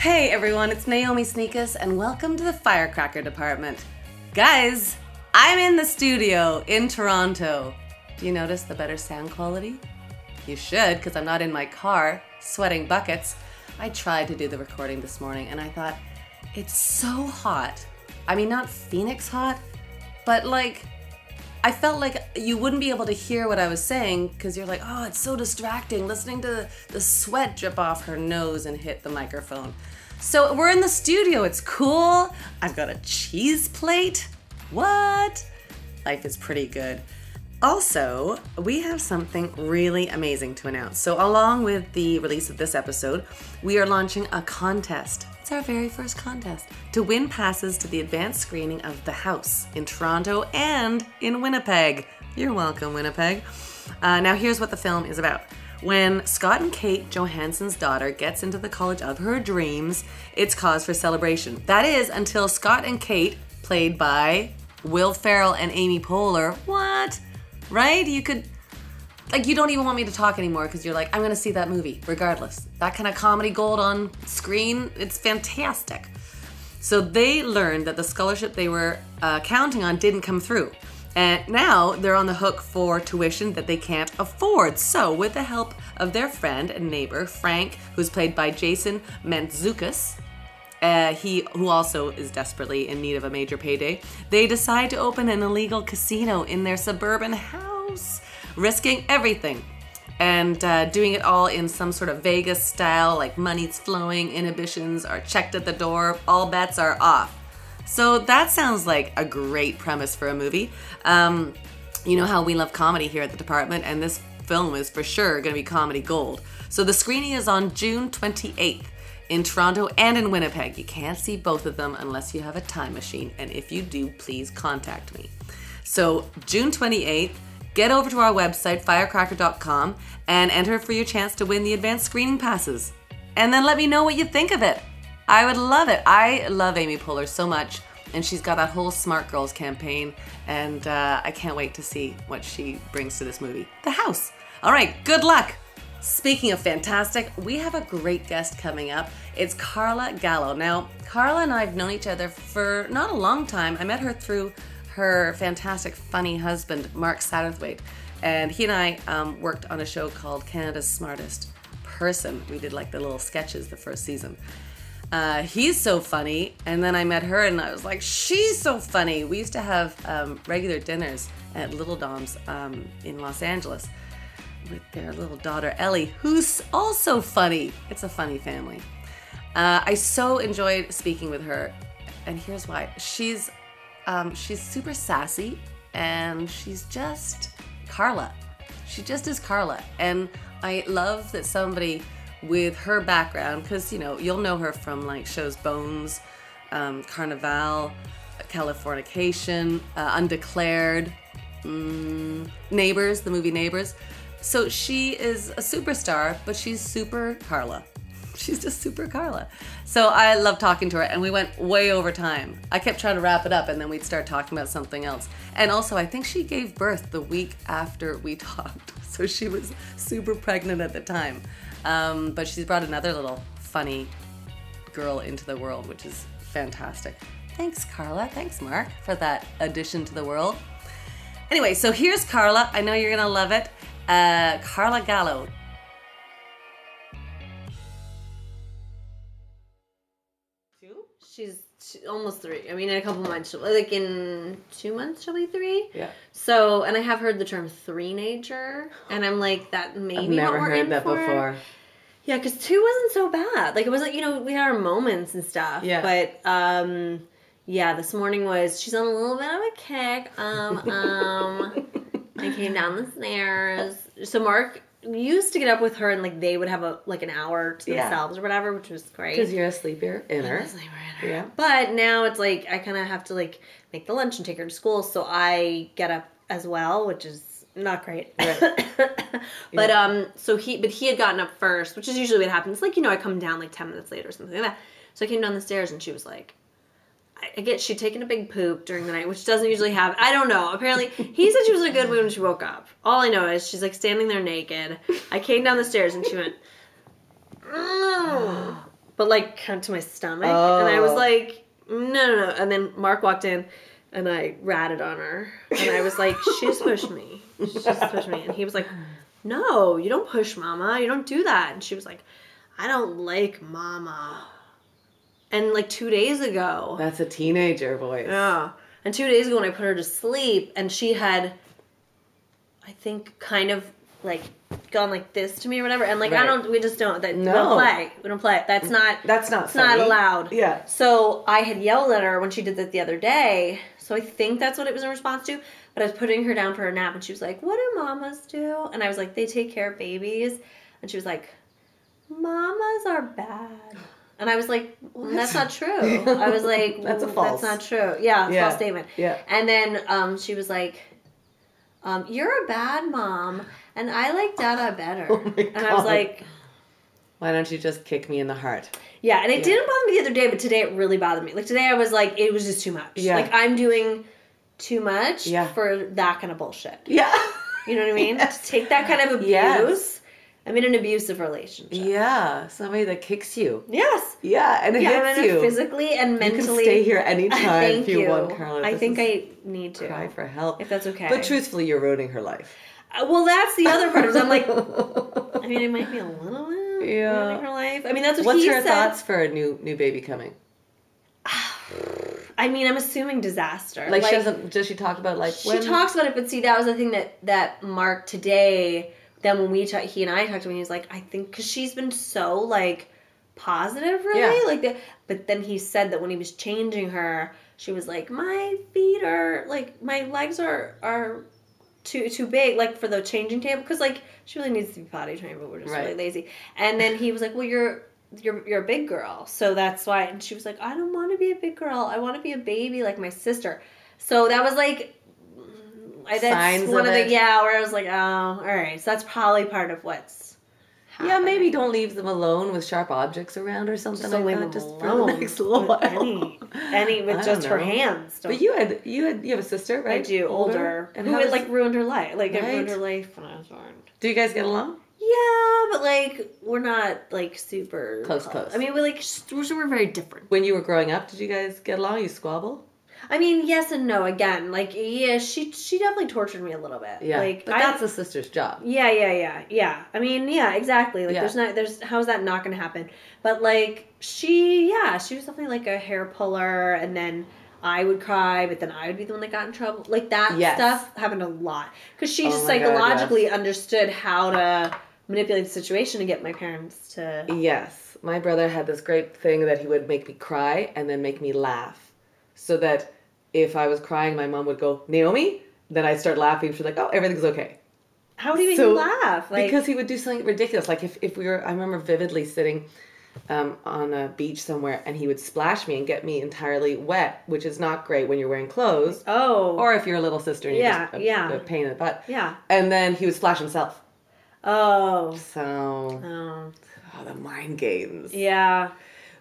Hey everyone, it's Naomi Snieckus, and welcome to the Firecracker Department. Guys, I'm in the studio in Toronto. Do you notice the better sound quality? You should, because I'm not in my car sweating buckets. I tried to do the recording this morning and I thought, it's so hot. I mean, not Phoenix hot, but like, I felt like you wouldn't be able to hear what I was saying because you're like, oh, it's so distracting listening to the sweat drip off her nose and hit the microphone. So we're in the studio. It's cool. I've got a cheese plate. What? Life is pretty good. Also, we have something really amazing to announce. So, along with the release of this episode, we are launching a contest. It's our very first contest to win passes to the advanced screening of The House in Toronto and in Winnipeg. You're welcome, Winnipeg. Uh, now, here's what the film is about. When Scott and Kate Johansen's daughter gets into the college of her dreams, it's cause for celebration. That is until Scott and Kate, played by Will Ferrell and Amy Poehler, what? Right? You could like you don't even want me to talk anymore because you're like I'm to see that movie regardless. That kind of comedy gold on screen, it's fantastic. So they learned that the scholarship they were uh, counting on didn't come through. And now they're on the hook for tuition that they can't afford. So, with the help of their friend and neighbor, Frank, who's played by Jason Mantzoukas, uh, he who also is desperately in need of a major payday, they decide to open an illegal casino in their suburban house, risking everything. And uh, doing it all in some sort of Vegas style, like money's flowing, inhibitions are checked at the door, all bets are off. So that sounds like a great premise for a movie. Um, you know how we love comedy here at the department, and this film is for sure going to be comedy gold. So the screening is on June 28th in Toronto and in Winnipeg. You can't see both of them unless you have a time machine, and if you do, please contact me. So, June 28th, get over to our website, firecracker.com, and enter for your chance to win the advanced screening passes. And then let me know what you think of it. I would love it. I love Amy Poehler so much, and she's got that whole Smart Girls campaign, and uh, I can't wait to see what she brings to this movie. The House. All right, good luck. Speaking of fantastic, we have a great guest coming up. It's Carla Gallo. Now, Carla and I have known each other for not a long time. I met her through her fantastic, funny husband, Mark Satterthwaite. And he and I um, worked on a show called Canada's Smartest Person. We did like the little sketches the first season. Uh, he's so funny. And then I met her and I was like, she's so funny. We used to have um, regular dinners at Little Dom's um, in Los Angeles with their little daughter Ellie, who's also funny. It's a funny family. Uh, I so enjoyed speaking with her, and here's why: she's um, she's super sassy, and she's just Carla. She just is Carla, and I love that somebody with her background, because you know you'll know her from like shows Bones, um, Carnival, Californication, uh, Undeclared, mm, Neighbors, the movie Neighbors. So she is a superstar, but she's super Carla. She's just super Carla. So I love talking to her, and we went way over time. I kept trying to wrap it up, and then we'd start talking about something else. And also, I think she gave birth the week after we talked. So she was super pregnant at the time. Um, but she's brought another little funny girl into the world, which is fantastic. Thanks, Carla. Thanks, Mark, for that addition to the world. Anyway, so here's Carla. I know you're going to love it. Uh, Carla Gallo. Two? She's two, almost three. I mean, in a couple months, like in two months, she'll be three. Yeah. So, and I have heard the term three-nager, and I'm like, that maybe I've never what we're heard in that for. before. Yeah, because two wasn't so bad. Like it wasn't, you know, we had our moments and stuff. Yeah. But um, yeah, this morning was she's on a little bit of a kick. Um, um, I came down the stairs. So Mark used to get up with her, and like they would have a like an hour to Yeah. themselves or whatever, which was great. Because you're a sleeper in her. Honestly, we're. Yeah. But now it's like I kind of have to like make the lunch and take her to school, so I get up as well, which is not great. Right. but um, so he but he had gotten up first, which is usually what happens. Like you know, I come down like ten minutes later or something like that. So I came down the stairs and she was like, I get she'd taken a big poop during the night, which doesn't usually happen. I don't know. Apparently, he said she was in a good mood when she woke up. All I know is she's like standing there naked. I came down the stairs and she went, "Mm." but like kind of to my stomach, and I was Oh. like, no, no, no. And then Mark walked in, and I ratted on her, and I was like, she just pushed me. She just pushed me, and he was like, no, you don't push Mama. You don't do that. And she was like, I don't like Mama. And like two days ago, That's a teenager voice. yeah. And two days ago, when I put her to sleep, and she had, I think, kind of like gone like this to me or whatever. And like I don't, we just don't. That we No. don't play. We don't play. That's not. That's not It's not allowed. Yeah. So I had yelled at her when she did that the other day. So I think that's what it was in response to. But I was putting her down for a nap, and she was like, "What do mamas do?" And I was like, "They take care of babies." And she was like, "Mamas are bad." And I was like, "Mm, "That's not true." I was like, That's a "Mm, false. That's not true." Yeah, Yeah. false statement. Yeah. And then um, she was like, um, "You're a bad mom, and I like Dada better." Oh my and I was like, Why don't you just kick me in the heart? yeah, and it didn't bother me the other day, but today it really bothered me. Like today, I was like, it was just too much. Yeah. Like I'm doing too much Yeah. for that kind of bullshit. Yeah. You know what I mean? Yes. To take that kind of abuse. Yes. I'm in an abusive relationship. Yeah. Somebody that kicks you. Yes. Yeah, and it Yeah, hits you. physically and mentally. you can stay here anytime if you, you. want, Carla. I This think I need to. cry for help. If that's okay. But truthfully, you're ruining her life. Uh, well, that's the other part. Is I'm like, I mean, it might be a little bit Yeah. ruining her life. I mean, that's what What's he her said. thoughts for a new new baby coming? I mean, I'm assuming disaster. Like, she doesn't. Does she talk about like She when? talks about it, but see, that was the thing that that Mark today. Then when we talk, he and I talked to him, he was like, I think because she's been so like positive, really, Yeah. like that. But then he said that when he was changing her, she was like, my feet are like my legs are are too too big, like for the changing table, because like she really needs to be potty trained, but we're just really lazy. And then he was like, well, you're. You're, you're a big girl, so that's why. And she was like, I don't want to be a big girl. I want to be a baby like my sister. So that was like I, that's one of of, the yeah where I was like, oh, all right. So that's probably part of what's yeah, maybe don't leave them alone with sharp objects around or something Just like that. just alone for the next little with while. any any with just her hands. Don't- But you had you had you have a sister, right? I do older, And who had like ruined her life. Like it Right. ruined her life when I was born. do you guys get along? Yeah, but like we're not like super Close, close. I mean, we like we're, we're very different. When you were growing up, did you guys get along? You squabble? I mean, yes and no. Again, like yeah, she she definitely tortured me a little bit. Yeah, like but I- that's a sister's job. Yeah, yeah, yeah, yeah. I mean, yeah, exactly. Like, Yeah. there's not, there's, how's that not gonna happen? But like, she, yeah, she was definitely like a hair puller, and then I would cry, but then I would be the one that got in trouble. Like that Yes. stuff happened a lot because she Oh just my God, psychologically understood how to manipulate the situation to get my parents to. Yes, my brother had this great thing that he would make me cry and then make me laugh, so that if I was crying, my mom would go Naomi. Then I'd start laughing. She's like, "Oh, everything's okay." How do you So- laugh? Like, because he would do something ridiculous. Like if, if we were, I remember vividly sitting um, on a beach somewhere, and he would splash me and get me entirely wet, which is not great when you're wearing clothes, oh, or if you're a little sister and you're Yeah, just a, yeah. a pain in the butt. yeah, And then he would splash himself. oh, So oh, oh, the mind games. yeah.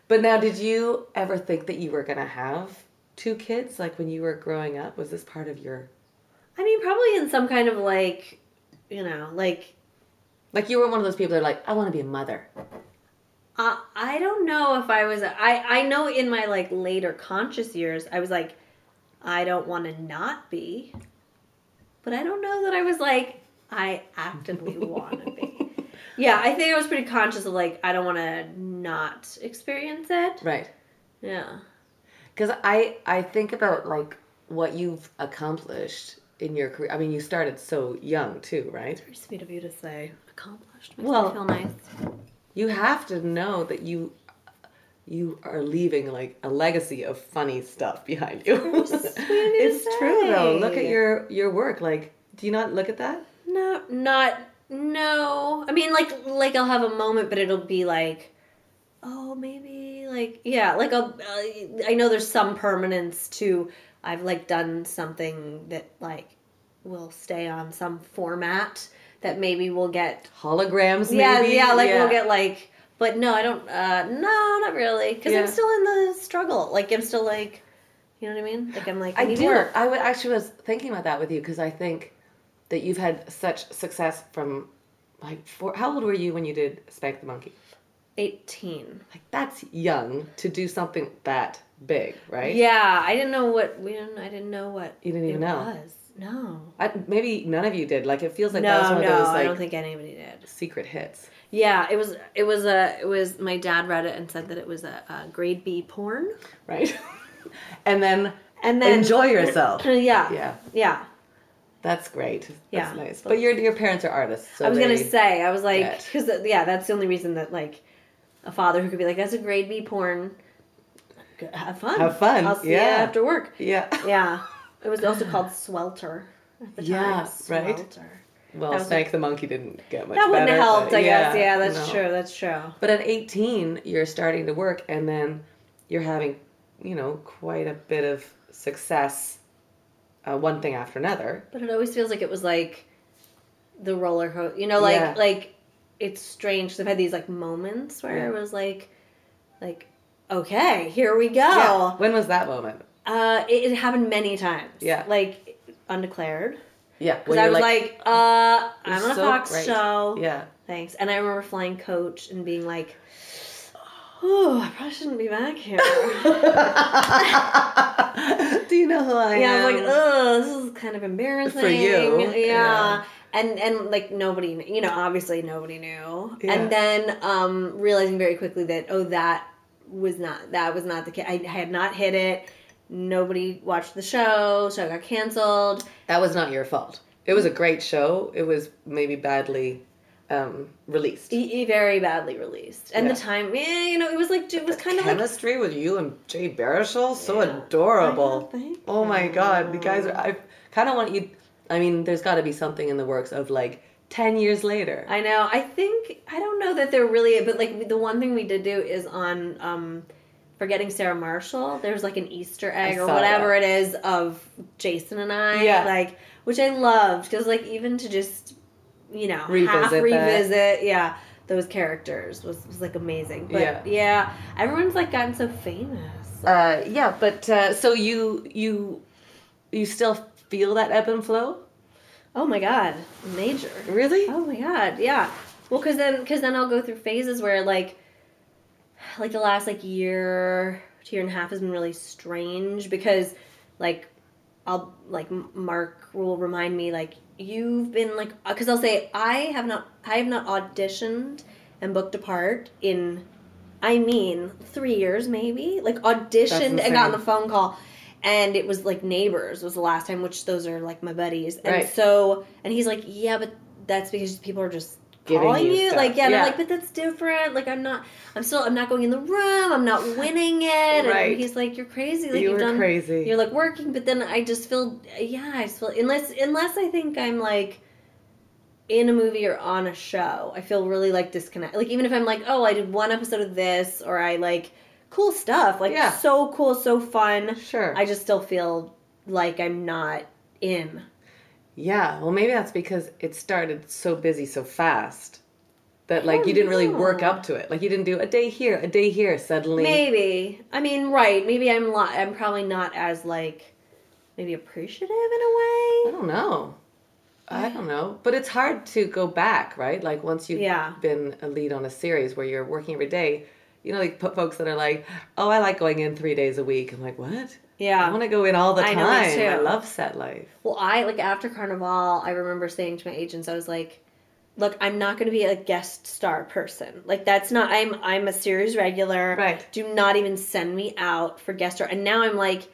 But now, did you ever think that you were gonna have two kids? Like when you were growing up, was this part of your I mean, probably in some kind of like, you know, like like you were one of those people that are like, I want to be a mother. Uh, I don't know if I was. I I know in my like later conscious years, I was like, I don't want to not be, but I don't know that I was like, I actively want to be. Yeah, I think I was pretty conscious of like, I don't want to not experience it. Right. Yeah. Because I I think about like what you've accomplished in your career. I mean, you started so young too, right? It's very sweet of you to say accomplished. Makes Well- me feel nice. You have to know that you you are leaving like a legacy of funny stuff behind you. sweet of to it's true though. Look at your your work. Like, do you not look at that? No, not no. I mean, like like I'll have a moment, but it'll be like, oh, maybe like yeah, like I'll. Uh, I know there's some permanence to. I've like done something that like will stay on some format that maybe we'll get. Holograms, maybe. Yeah, yeah, like we'll get like. But no, I don't. uh No, not really, because Yeah. I'm still in the struggle. Like I'm still like. You know what I mean? Like I'm like I, I need do. work. I w- actually was thinking about that with you because I think that you've had such success from like four, how old were you when you did Spank the Monkey? 18. Like that's young to do something that big, right? Yeah, I didn't know what we didn't. I didn't know what You didn't even it know. was. No. I, maybe none of you did. Like it feels like that was no, one no, of those I don't think anybody did. secret hits, Yeah, it was. It was a. It was. My dad read it and said that it was a, a grade B porn. right? and then And then enjoy yourself. Yeah. Yeah, Yeah. that's great. That's Yeah. nice. But your your parents are artists. So I was gonna say. I was like, because uh, yeah, that's the only reason that like a father who could be like, that's a grade B porn. Have fun. Have fun, I'll see yeah. you after work. Yeah. Yeah. It was also called Swelter at the time. Yeah, right. Swelter. Well, That was Spank the Monkey didn't get much That wouldn't better, have helped, but I guess. Yeah, that's no. true. That's true. But at 18, you're starting to work, and then you're having, you know, quite a bit of success, uh, one thing after another. But it always feels like it was like the roller coaster. You know, like Yeah. like it's strange. I've had these like moments where Yeah. it was like, like, okay, here we go. Yeah. When was that moment? Uh, it, it happened many times. Yeah. Like undeclared. Yeah. Because I was like, uh, I'm on a so Fox great. show. yeah. Thanks. And I remember flying coach and being like, oh, I probably shouldn't be back here. Do you know who I yeah, am? was like, oh, this is kind of embarrassing. For you, Yeah. yeah. And and like nobody, you know, obviously nobody knew. Yeah. And then um, realizing very quickly that oh, that was not that was not the case. I had not hit it. Nobody watched the show. so i got canceled. That was not your fault. It was a great show. It was maybe badly um, released. E- very badly released. And Yeah. the time, yeah, you know, it was like it was kind of like Chemistry with you and Jay Baruchel, so Yeah. adorable. I know, thank Oh my god, the you. guys are. I kind of want you. I mean, there's got to be something in the works of like ten years later. I know. I think I don't know that they're really, but like the one thing we did do is on um, forgetting Sarah Marshall. There's like an Easter egg I or whatever that. it is of Jason and I. Yeah. Like which I loved because like even to just you know half Revisit that. revisit yeah those characters was was like amazing. But Yeah. yeah, everyone's like gotten so famous. Uh, yeah, but uh, so you you you still feel that ebb and flow? Oh my god, major. Really? Oh my god, yeah. Well, cause then, cause then I'll go through phases where like, like the last like year, year and a half has been really strange because, like, I'll like Mark will remind me like you've been like uh, because I'll say I have not I have not auditioned and booked a part in, I mean three years maybe like auditioned and gotten the phone call. And it was like neighbors was the last time, which those are like my buddies. And Right. so, and he's like, yeah, but that's because people are just calling you you. Like, yeah, Yeah. I'm like, but that's different. Like, I'm not, I'm still, I'm not going in the room. I'm not winning it. Right. And he's like, you're crazy. Like, You you've were done, crazy. You're like working, but then I just feel, yeah, I just feel, unless, unless I think I'm like, in a movie or on a show, I feel really like disconnect. Like even if I'm like, oh, I did one episode of this, or I like cool stuff, like Yeah. so cool, so fun. Sure. I just still feel like I'm not in. Yeah, well, maybe that's because it started so busy so fast that like you oh, didn't really work up to it. Like you didn't do a day here, a day here. Suddenly, Maybe. I mean, right. Maybe I'm lo- I'm probably not as like maybe appreciative in a way. I don't know. I don't know, but it's hard to go back, right? Like once you've Yeah. been a lead on a series where you're working every day, you know, like folks that are like, "Oh, I like going in three days a week." I'm like, "What? Yeah. I want to go in all the I time. know, me too. I love set life." Well, I like after Carnival, I remember saying to my agents, I was like, "Look, I'm not going to be a guest star person. Like that's not. I'm I'm a series regular. Right. Do not even send me out for guest star." And now I'm like.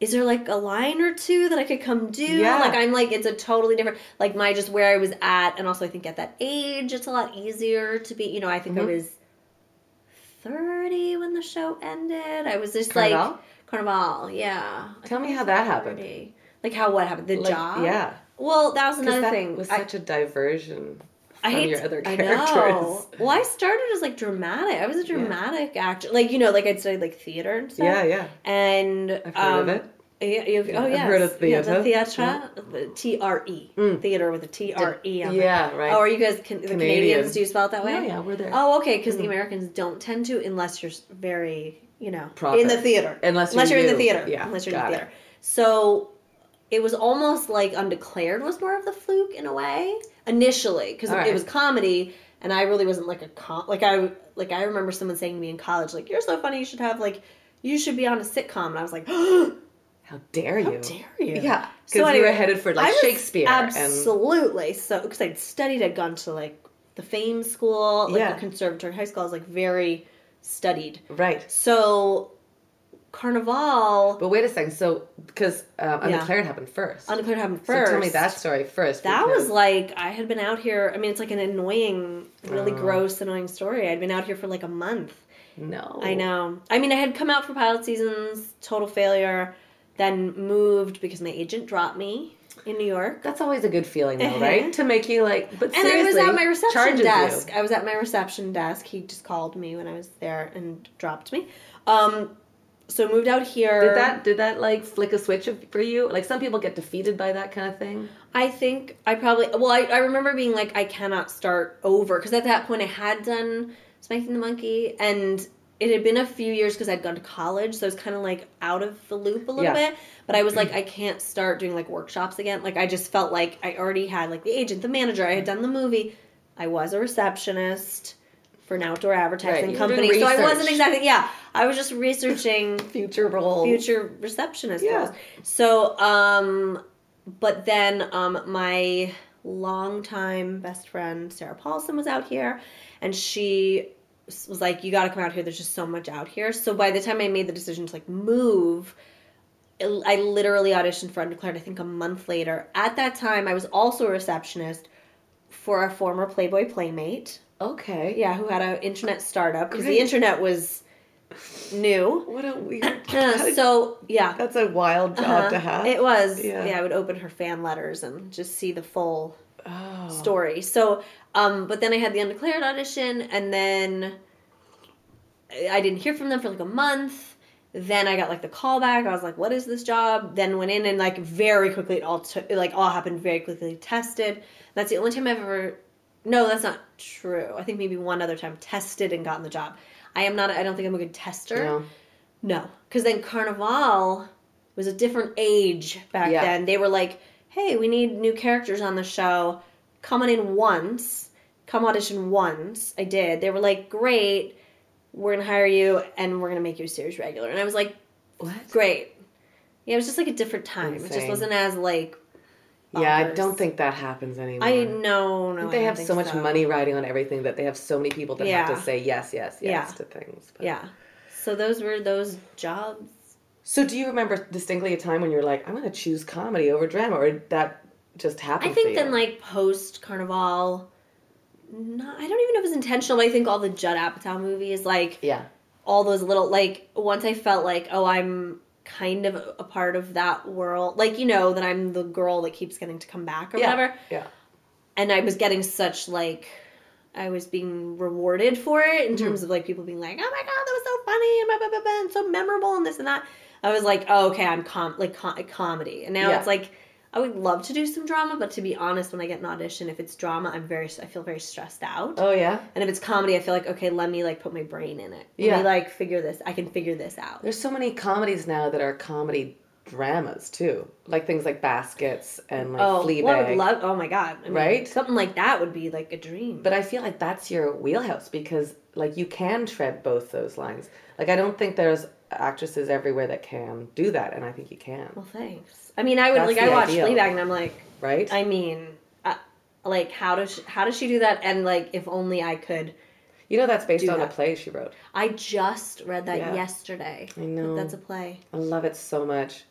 Is there like a line or two that I could come do? Yeah. Like I'm like it's a totally different like my just where I was at and also I think at that age it's a lot easier to be you know, I think I Mhm. was thirty when the show ended. I was just Carnival? like Carnival, yeah. Tell me how that happened. Like how what happened? The Like, job? Yeah, Well, that was another that thing. was I, such a diversion I from hate your other I characters. know. Well, I started as like dramatic. I was a dramatic actor. Like you know, like I'd studied like theater and stuff. Yeah, yeah. And I've heard um, of it. Yeah, you've, oh I've heard of Yeah, the theatre. the T R E, Mm. theater with a T R E. on it. Yeah, right. Oh, are you guys can, the Canadian. Canadians? Do you spell it that way? Oh, yeah, we're there. Oh, okay. Because the Americans don't tend to unless you're very you know, Proper. in the theater. Unless unless you're you're in the theater. Yeah, unless you're in the it. So it was almost like Undeclared was more of the fluke in a way initially because All it was comedy, and I really wasn't like a com like I like I remember someone saying to me in college like you're so funny you should have like you should be on a sitcom and I was like how dare you? How dare you Yeah, because So you were headed for like Shakespeare and absolutely so because I'd studied I'd gone to like the Fame School like Yeah. the Conservatory High School I was like very studied right. so Carnival But wait a second. So because um, Yeah. Happened first. Undeclared happened first. so tell me that story first. That because- was like I had been out here. I mean, it's like an annoying, really Oh. gross, annoying story. I'd been out here for like a month. no. I know. I mean, I had come out for pilot seasons, total failure. Then moved because my agent dropped me in New York. That's always a good feeling, though, Uh-huh. right? To make you like. But And I was at my reception desk. You. I was at my reception desk. He just called me when I was there and dropped me. Um, so moved out here. Did that did that like flick a switch for you? Like some people get defeated by that kind of thing. I think I probably well I, I remember being like I cannot start over because at that point I had done Spanking the Monkey and it had been a few years because I'd gone to college so I was kind of like out of the loop a little Yeah. bit but I was like I can't start doing like workshops again like I just felt like I already had like the agent the manager I had done the movie I was a receptionist for an outdoor advertising doing company so I wasn't exactly yeah I was just researching Future role. future receptionist Yeah. roles. So, um, but then um, my longtime best friend Sarah Paulson was out here, and she was like, "You got to come out here. There's just so much out here." So by the time I made the decision to like move. I literally auditioned for Undeclared. I think a month later. At that time, I was also a receptionist for a former Playboy playmate. Okay. Yeah, who had an internet startup because the internet was new. What a weird. So yeah, That's a wild job uh-huh. to have. It was. Yeah. Yeah. I would open her fan letters and just see the full Oh. story. So, um, but then I had the undeclared audition, and then I didn't hear from them for like a month. Then I got like the call back. I was like, "What is this job?" Then went in and like very quickly it all took it, like all happened very quickly. Tested. That's the only time I've ever. No, that's not true. I think maybe one other time tested and gotten the job. I am not. I don't think I'm a good tester. No. No, because then Carnival was a different age back Yeah. then. They were like, "Hey, we need new characters on the show. Come on in once. Come audition once." I did. They were like, "Great, we're gonna hire you, and we're gonna make you a series regular." And I was like, What? "Great." Yeah, it was just like a different time. It just wasn't as like. Yeah, I don't think that happens anymore. I know. No, they have so much so. money riding on everything that they have so many people that have to say yes, yes, yes Yeah. to things. But- Yeah. So those were those jobs. So do you remember distinctly a time when you're like, I'm going to choose comedy over drama, or that just happen? I think then like post Carnival, no, I don't even know if it was intentional. But I think all the Judd Apatow movies, like yeah, all those little like once I felt like oh I'm kind of a part of that world, like you know that I'm the girl that keeps getting to come back or yeah, whatever, yeah. and I was getting such like. I was being rewarded for it Mm-hmm. in terms of like people being like, "Oh my god, that was so funny and, blah, blah, blah, blah, and so memorable and this and that." I was like, "Oh, okay, I'm com like com- comedy," and now Yeah. it's like I would love to do some drama, but to be honest, when I get an audition, if it's drama, I'm very I feel very stressed out. Oh yeah. And if it's comedy, I feel like okay, let me like put my brain in it. Let Yeah. me like figure this. I can figure this out. There's so many comedies now that are comedy dramas too, like things like Baskets and like oh, Fleabag. well, I would love. Oh my god, I mean, Right? Something like that would be like a dream. But I feel like that's your wheelhouse because like you can tread both those lines. Like I don't think there's actresses everywhere that can do that, and I think you can. well, thanks. I mean, I would That's like I watch ideal. Fleabag and I'm like, Right? I mean, uh, like how does she, how does she do that? And like if only I could. you know that's based on a play she wrote. I just read that Yeah. yesterday. I know. That's a play. I love it so much.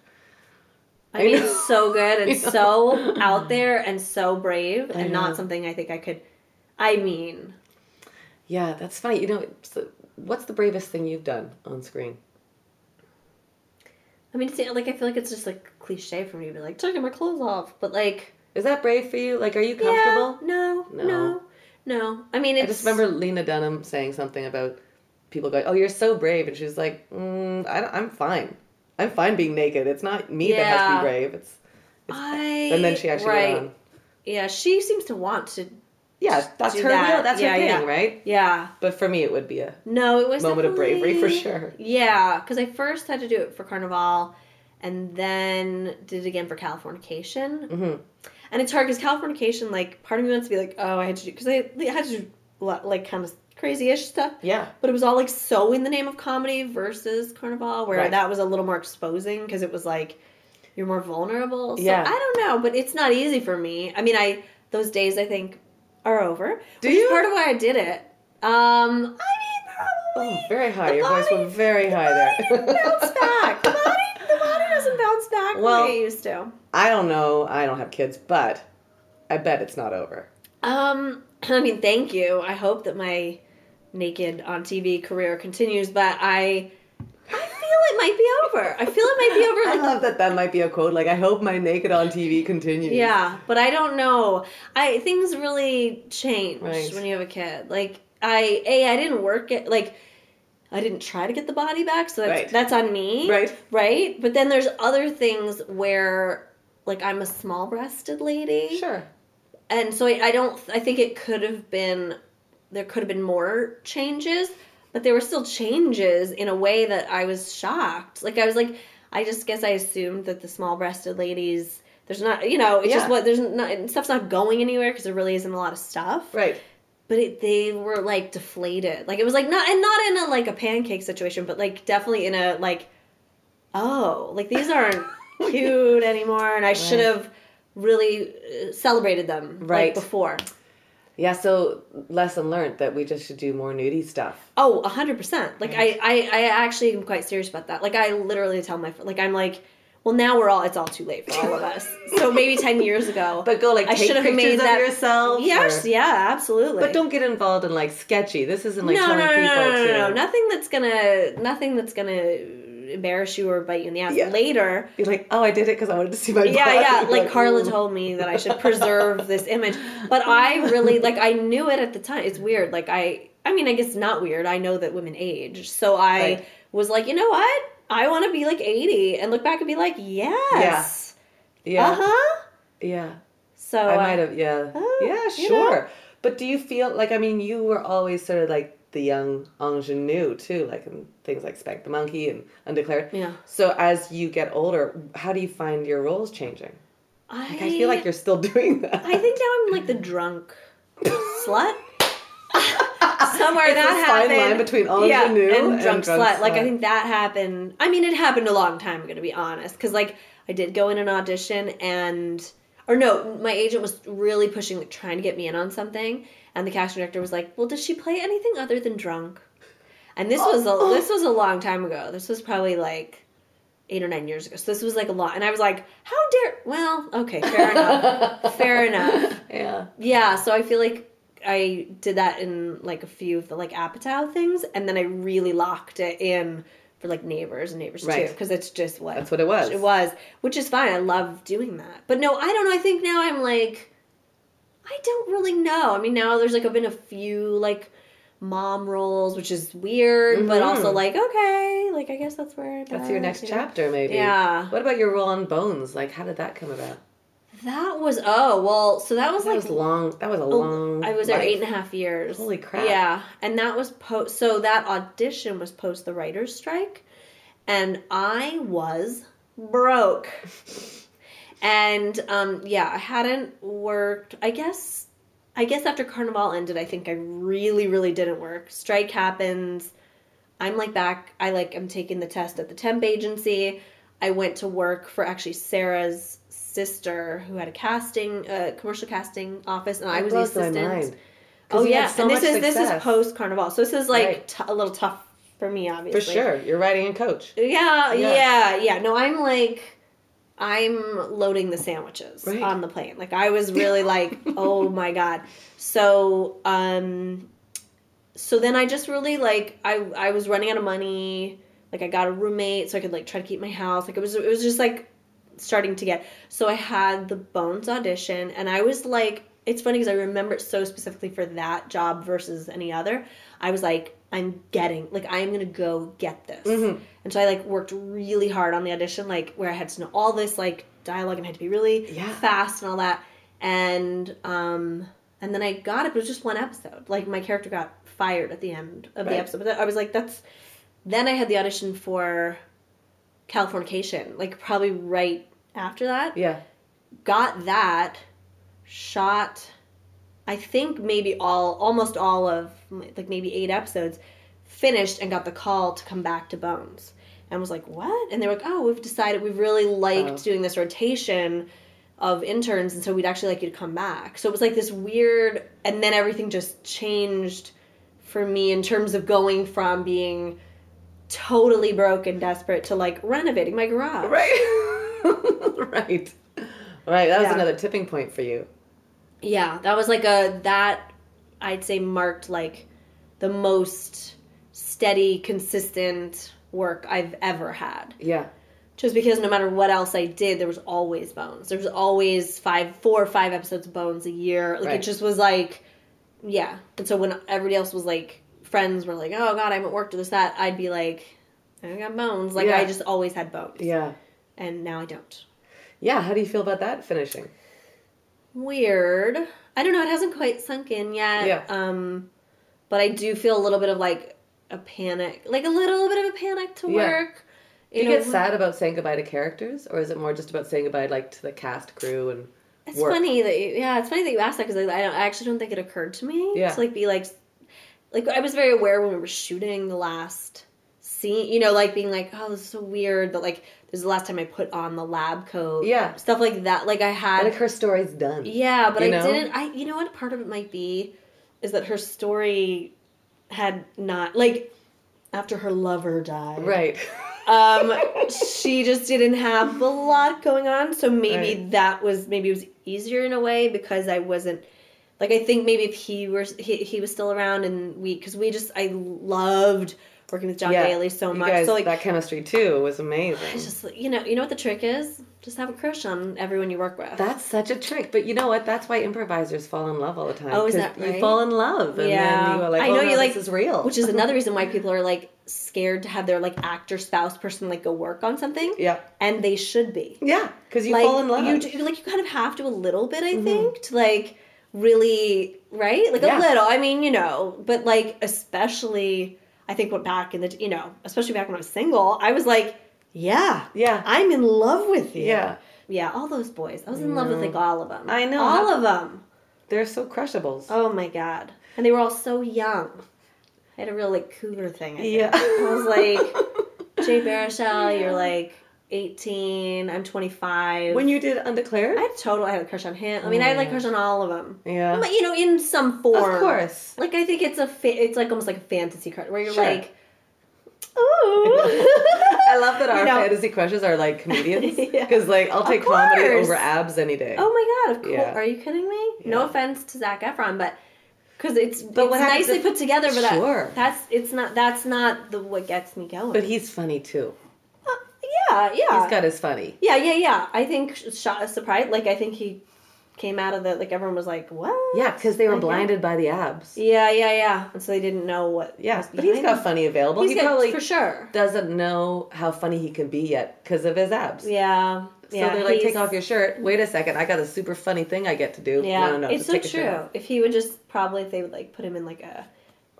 I mean, know. it's so good and so out there and so brave I and not something I think I could. I mean, Yeah, that's funny. You know, what's the bravest thing you've done on screen? I mean, it's, like I feel like it's just like cliche for me to be like taking my clothes off, but like Is that brave for you? Like, are you comfortable? Yeah, no, No. no, no, I mean, it's I just remember Lena Dunham saying something about people going, "Oh, you're so brave," and she's like, mm, I "I'm fine. I'm fine being naked. It's not me that has to be brave. It's." it's I and then she actually right. went on. Yeah, she seems to want to yeah, that's her that. real, that's Yeah, her thing, yeah. right? Yeah. But for me, it would be a No, it was moment of bravery for sure. Yeah, because I first had to do it for Carnival, and then did it again for Californication. Mhm. And it's hard because Californication, like, part of me wants to be like, oh, I had to do because I, I had to do like kind of crazy-ish stuff. Yeah. But it was all like so in the name of comedy versus Carnival, where Right. that was a little more exposing because it was like you're more vulnerable. So Yeah. I don't know, but it's not easy for me. I mean, I those days I think are over. Do you? part of why I did it. Um, I mean, probably. Oh, very high. Your voice went very high there. bounce back. The body, the body doesn't bounce back Well- the way it used to. I don't know. I don't have kids, but I bet it's not over. Um, I mean, thank you. I hope that my naked on TV career continues, but I, it might be over. I feel it might be over. I love that that might be a quote. Like, I hope my naked on TV continues. yeah, but I don't know. I things really change Right. when you have a kid. Like I, a, I didn't work it. Like I didn't try to get the body back, so that's Right. that's on me. Right. Right. But then there's other things where. Like I'm a small-breasted lady, Sure. and so I, I don't i think it could have been there could have been more changes but there were still changes in a way that i was shocked. Like i was like i just guess i assumed that the small breasted ladies there's not you know it's just what there's not stuff's not going anywhere because there really isn't a lot of stuff. Right. but it, they were like deflated. Like it was like not and not in a like a pancake situation but like definitely in a like oh like these aren't cute anymore and i should have really uh, celebrated them Right. like before Yeah, so lesson learned that we just should do more nudie stuff. oh 100% like I, I i actually am quite serious about that like i literally tell my like i'm like well now we're all it's all too late for all of us so maybe 10 years ago But go like I take should have made of that- yourself. yes or- yeah absolutely But don't get involved in like sketchy. This isn't like no, no, telling no, people no, no, to no, no, nothing that's gonna, nothing that's gonna embarrass you or bite you in the ass Yeah. later. be like, oh, I did it because I wanted to see my Yeah, body. yeah. Like Carla ooh. told me that I should preserve this image, but I really like. I knew it at the time. It's weird. Like I, I mean, I guess not weird. I know that women age, so I Right. was like, you know what? I want to be like eighty and look back and be like, yes, Yeah, uh huh. yeah. So I uh, might have, yeah, Oh, yeah, you sure. But do you feel like I mean, you were always sort of like the young ingenue too, like in things like Spank the Monkey and Undeclared. Yeah. So as you get older, how do you find your roles changing? I, Like, I feel like you're still doing that. I think now I'm like the drunk slut. Somewhere It's that this fine line between ingenue and, and drunk, drunk slut. Like I think that happened. I mean, it happened a long time ago, to be honest. Because like I did go in an audition and, or no, my agent was really pushing, like trying to get me in on something, and the casting director was like, "Well, does she play anything other than drunk?" And this was a this was a long time ago. This was probably like eight or nine years ago. So this was like a lot, and I was like, "How dare?" Well, okay, fair enough. fair enough. yeah. Yeah, so I feel like I did that in like a few of the like Apatow things, and then I really locked it in for like neighbors and neighbors Right. too, because it's just what That's what it was. it was, which is fine. I love doing that, but no, I don't know. I think now I'm like, I don't really know. I mean, now there's like i've been a few like mom roles, which is weird, but Mhm. also like okay, like I guess that's where That's your next you know? chapter, maybe. Yeah. What about your role on Bones? Like, how did that come about? That was oh well, so that was That like was long. That was a long. I was there life. eight and a half years. Holy crap. Yeah, and that was post. So that audition was post the writers' strike, and I was broke. and um, yeah, I hadn't worked. I guess. I guess after Carnival ended, I think I really, really didn't work. Strike happens. I'm like back. I like I'm taking the test at the temp agency. I went to work for actually Sarah's sister who had a casting, uh, commercial casting office, and I was the assistant. Oh yeah, so and this is this is post Carnival, so this is like Right. t- a little tough for me, obviously. For sure, you're writing a coach. Yeah, Yeah. yeah, yeah, No, I'm like, I'm loading the sandwiches Right. on the plane. Like I was really like, oh my god. So, um, so then I just really like I I was running out of money. Like I got a roommate, so I could like try to keep my house. Like it was it was just like starting to get. So I had the Bones audition, and I was like, it's funny because I remember it so specifically for that job versus any other. I was like, I'm getting like I am gonna go get this, Mhm. and so I like worked really hard on the audition, like where I had to know all this like dialogue and I had to be really Yeah. fast and all that. And um, and then I got it, but it was just one episode. Like my character got fired at the end of Right. the episode. But I was like, that's. Then I had the audition for Californication, like probably right after that. Yeah. Got that, shot. I think maybe all, almost all of, like maybe eight episodes, finished and got the call to come back to Bones. And was like, what? And they were like, oh, we've decided we really liked Oh. doing this rotation of interns, and so we'd actually like you to come back. So it was like this weird, and then everything just changed for me in terms of going from being totally broke and desperate to like renovating my garage. Right. right. Right. That was Yeah. another tipping point for you. Yeah, that was like a that I'd say marked like the most steady, consistent work I've ever had. Yeah. Just because no matter what else I did, there was always bones. There was always five, four or five episodes of bones a year. Like Right. it just was like, yeah. And so when everybody else was like, friends were like, oh god, I haven't worked with this that, I'd be like, I got bones. Like Yeah. I just always had bones, Yeah. and now I don't. Yeah. How do you feel about that finishing? Weird. I don't know. It hasn't quite sunk in yet. Yeah. Um, but I do feel a little bit of like a panic, like a little bit of a panic to Yeah. work. Do you know, get sad about saying goodbye to characters, or is it more just about saying goodbye, like to the cast, crew, and It's work? funny that you, yeah, it's funny that you asked that because I, I don't I actually don't think it occurred to me Yeah. to like be like like I was very aware when we were shooting the last scene, you know, like being like, oh, this is so weird that like this is the last time I put on the lab coat, Yeah. stuff like that. Like I had like her story's done? Yeah, but I know? didn't. I you know what part of it might be is that her story had not like after her lover died. Right. Um, she just didn't have a lot going on, so maybe Right. that was maybe it was easier in a way because I wasn't like I think maybe if he were he, he was still around and we because we just I loved working with John Yeah. Daley so You much. guys, so like that chemistry too was amazing. it's just like, you know you know what the trick is just have a crush on everyone you work with. That's such a trick, but you know what? That's why improvisers fall in love all the time. Oh, is that You right? fall in love, and Yeah. then you are like, I "Oh know no, you like- this is real," which is another reason why people are like scared to have their like actor spouse person like go work on something yeah, and they should be yeah, because you like fall in love. Mm-hmm. you do, like you kind of have to a little bit i think to like really right? Like Yeah. a little i mean you know but like especially i think what back in the you know especially back when i was single i was like yeah yeah, i'm in love with you. Yeah, yeah all those boys i was in love with like all of them I know. all of them they're so crushables. oh my god. And they were all so young. I had a real like cougar thing I yeah, I was like, Jay Baruchel, you're like 18. I'm 25. when you did Undeclared, I had total, I had a crush on him. I mean, I had like a crush on all of them. yeah, But you know, in some form. of course. Like I think it's a, fa- it's like almost like a fantasy crush where you're Sure. like, ooh. I love that our You know. fantasy crushes are like comedians Yeah. because like I'll take comedy over abs any day. Oh my god! Of course. Yeah. Are you kidding me? No offense to Zac Efron, but because it's But it's what nicely if- put together. But that- Sure. that's it's not that's not the what gets me going. But he's funny too. Yeah, yeah. He's got his funny. Yeah, yeah, yeah. I think shot a surprise. Like I think he came out of the like everyone was like, "What?" Yeah, because they were Like, blinded by the abs. Yeah, yeah, yeah. And so they didn't know what. Yeah, but he's got it. funny available. He's he got- probably for sure. doesn't know how funny he can be yet because of his abs. Yeah, So yeah. they're like, take off your shirt. Wait a second, I got a super funny thing I get to do. Yeah, no, no, no, it's so take your shirt true. If he would just probably, if they would like put him in like a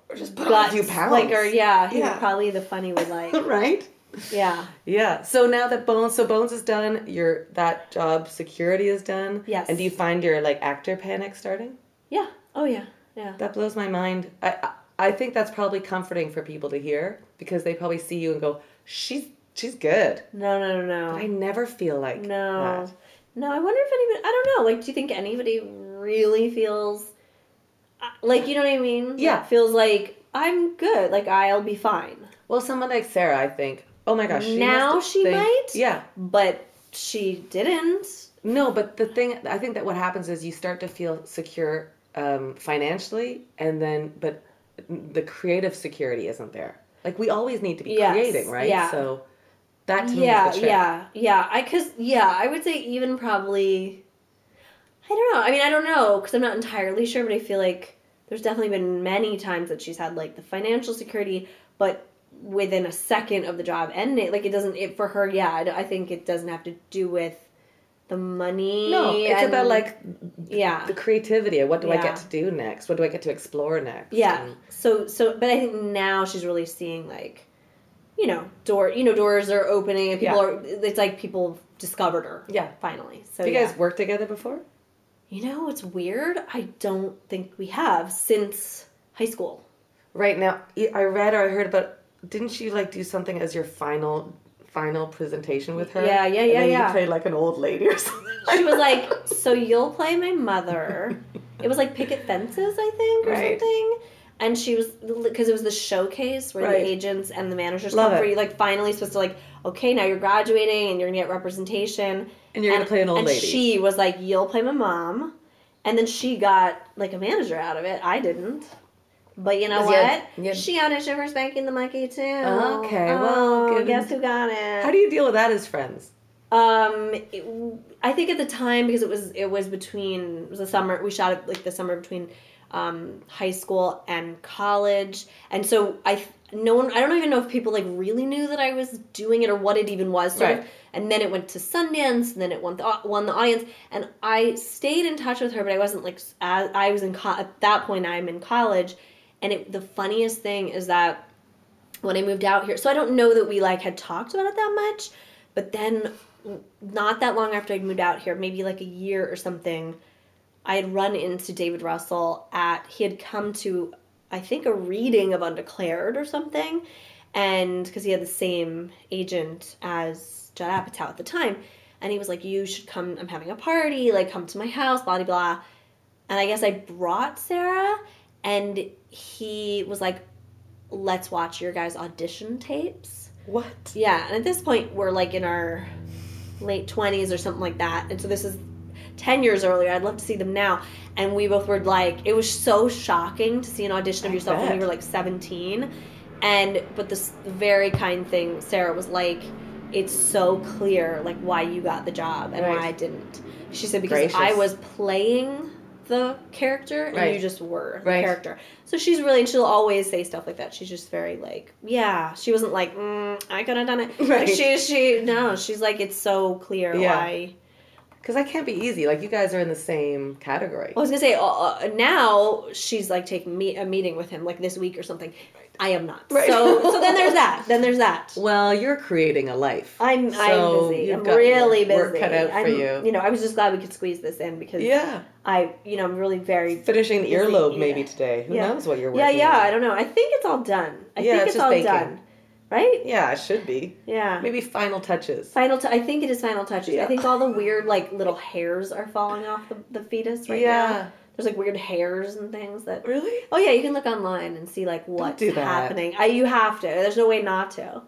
Or just put on a few pounds. like or yeah, he Yeah. would probably the funny would like right? Yeah. Yeah. So now that Bones, so Bones is done, your that job security is done. Yes. And do you find your like actor panic starting? Yeah. Oh yeah. Yeah. That blows my mind. I I, I think that's probably comforting for people to hear because they probably see you and go, she's she's good. No, no, no, no. I never feel like No. that. No, I wonder if anybody. I don't know. Like, do you think anybody really feels uh, like you know what I mean? Yeah. Feels like I'm good. Like I'll be fine. Well, someone like Sarah, I think. Oh my gosh. She Now she think- might? Yeah. But she didn't. No, but the thing I think that what happens is you start to feel secure um, financially, and then but the creative security isn't there. Like we always need to be Yes, creating, right? yeah. So that to me Yeah, is the trick. yeah, yeah. I cause yeah, I would say even probably. I don't know. I mean, I don't know because I'm not entirely sure, but I feel like there's definitely been many times that she's had like the financial security, but within a second of the job ending, like it doesn't. It for her, yeah. I, I think it doesn't have to do with the money. No, it's and- about like yeah. the creativity. What do I get to do next? What do I get to explore next? Yeah. And- So so but I think now she's really seeing like you know, door you know, doors are opening and people Yeah. are it's like people discovered her. Yeah. Finally. So you yeah. guys worked together before? You know, it's weird. I don't think we have since high school. Right now, I read or I heard about. Didn't you like do something as your final final presentation with her? Yeah, yeah, And yeah, then yeah. You played like an old lady or something. She was like, "So you'll play my mother." It was like picket fences, I think, or Right. something. And she was because it was the showcase where Right. the agents and the managers Love come for you. Like finally supposed to like, okay, now you're graduating and you're gonna get representation. And you're gonna play an old lady. and lady. she was like, "You'll play my mom," and then she got like a manager out of it. I didn't. But you know what? had- you had- She auditioned for Spanking the Monkey too. Okay, well, Oh, guess who got it? How do you deal with that as friends? Um, it, I think at the time because it was it was between it was the summer we shot it like the summer between um, high school and college, and so I no one I don't even know if people like really knew that I was doing it or what it even was. Sort Right. of. And then it went to Sundance, and then it won the won the audience, and I stayed in touch with her, but I wasn't like as, I was in co- at that point I'm in college, and it the funniest thing is that when I moved out here. So I don't know that we like had talked about it that much, but then not that long after I'd moved out here, maybe like a year or something, I had run into David Russell at he had come to I think a reading of Undeclared or something, and because he had the same agent as Judd Apatow at the time, and he was like, "You should come. I'm having a party. Like, come to my house. Blah blah blah." And I guess I brought Sarah, and he was like, "Let's watch your guys' audition tapes." What? Yeah, and at this point, we're like in our late 20s or something like that. And so this is 10 years earlier. I'd love to see them now. And we both were like, it was so shocking to see an audition of I yourself when you were like 17. And, but this very kind thing, Sarah was like, it's so clear, like, why you got the job and Right. why I didn't. She said, because Gracious. I was playing the character and Right. you just were the Right. character. So she's really, and she'll always say stuff like that. She's just very like, yeah. She wasn't like, mm, I could have done it. Like Right. she, she, no, she's like, it's so clear Yeah. why. Because I can't be easy. Like you guys are in the same category. I was gonna say uh, uh, now she's like taking me a meeting with him like this week or something. I am not. Right. So, so then there's that. Then there's that. Well, you're creating a life. I'm So I'm busy. I'm got really busy. work cut out for I'm, you. You know, I was just glad we could squeeze this in because Yeah. I, you know, I'm really very Finishing the Busy, earlobe yeah. maybe today. Who Yeah. knows what you're Yeah, working yeah. on. I don't know. I think it's all done. I Yeah, think it's it's all baking. done. Right? Yeah, it should be. Yeah. Maybe final touches. Final. T- I think it is final touches. Yeah. I think all the weird like little hairs are falling off the, the fetus right Yeah. now. There's like weird hairs and things that. Really? Oh yeah, you can look online and see like what's do that. happening. I, you have to. There's no way not to.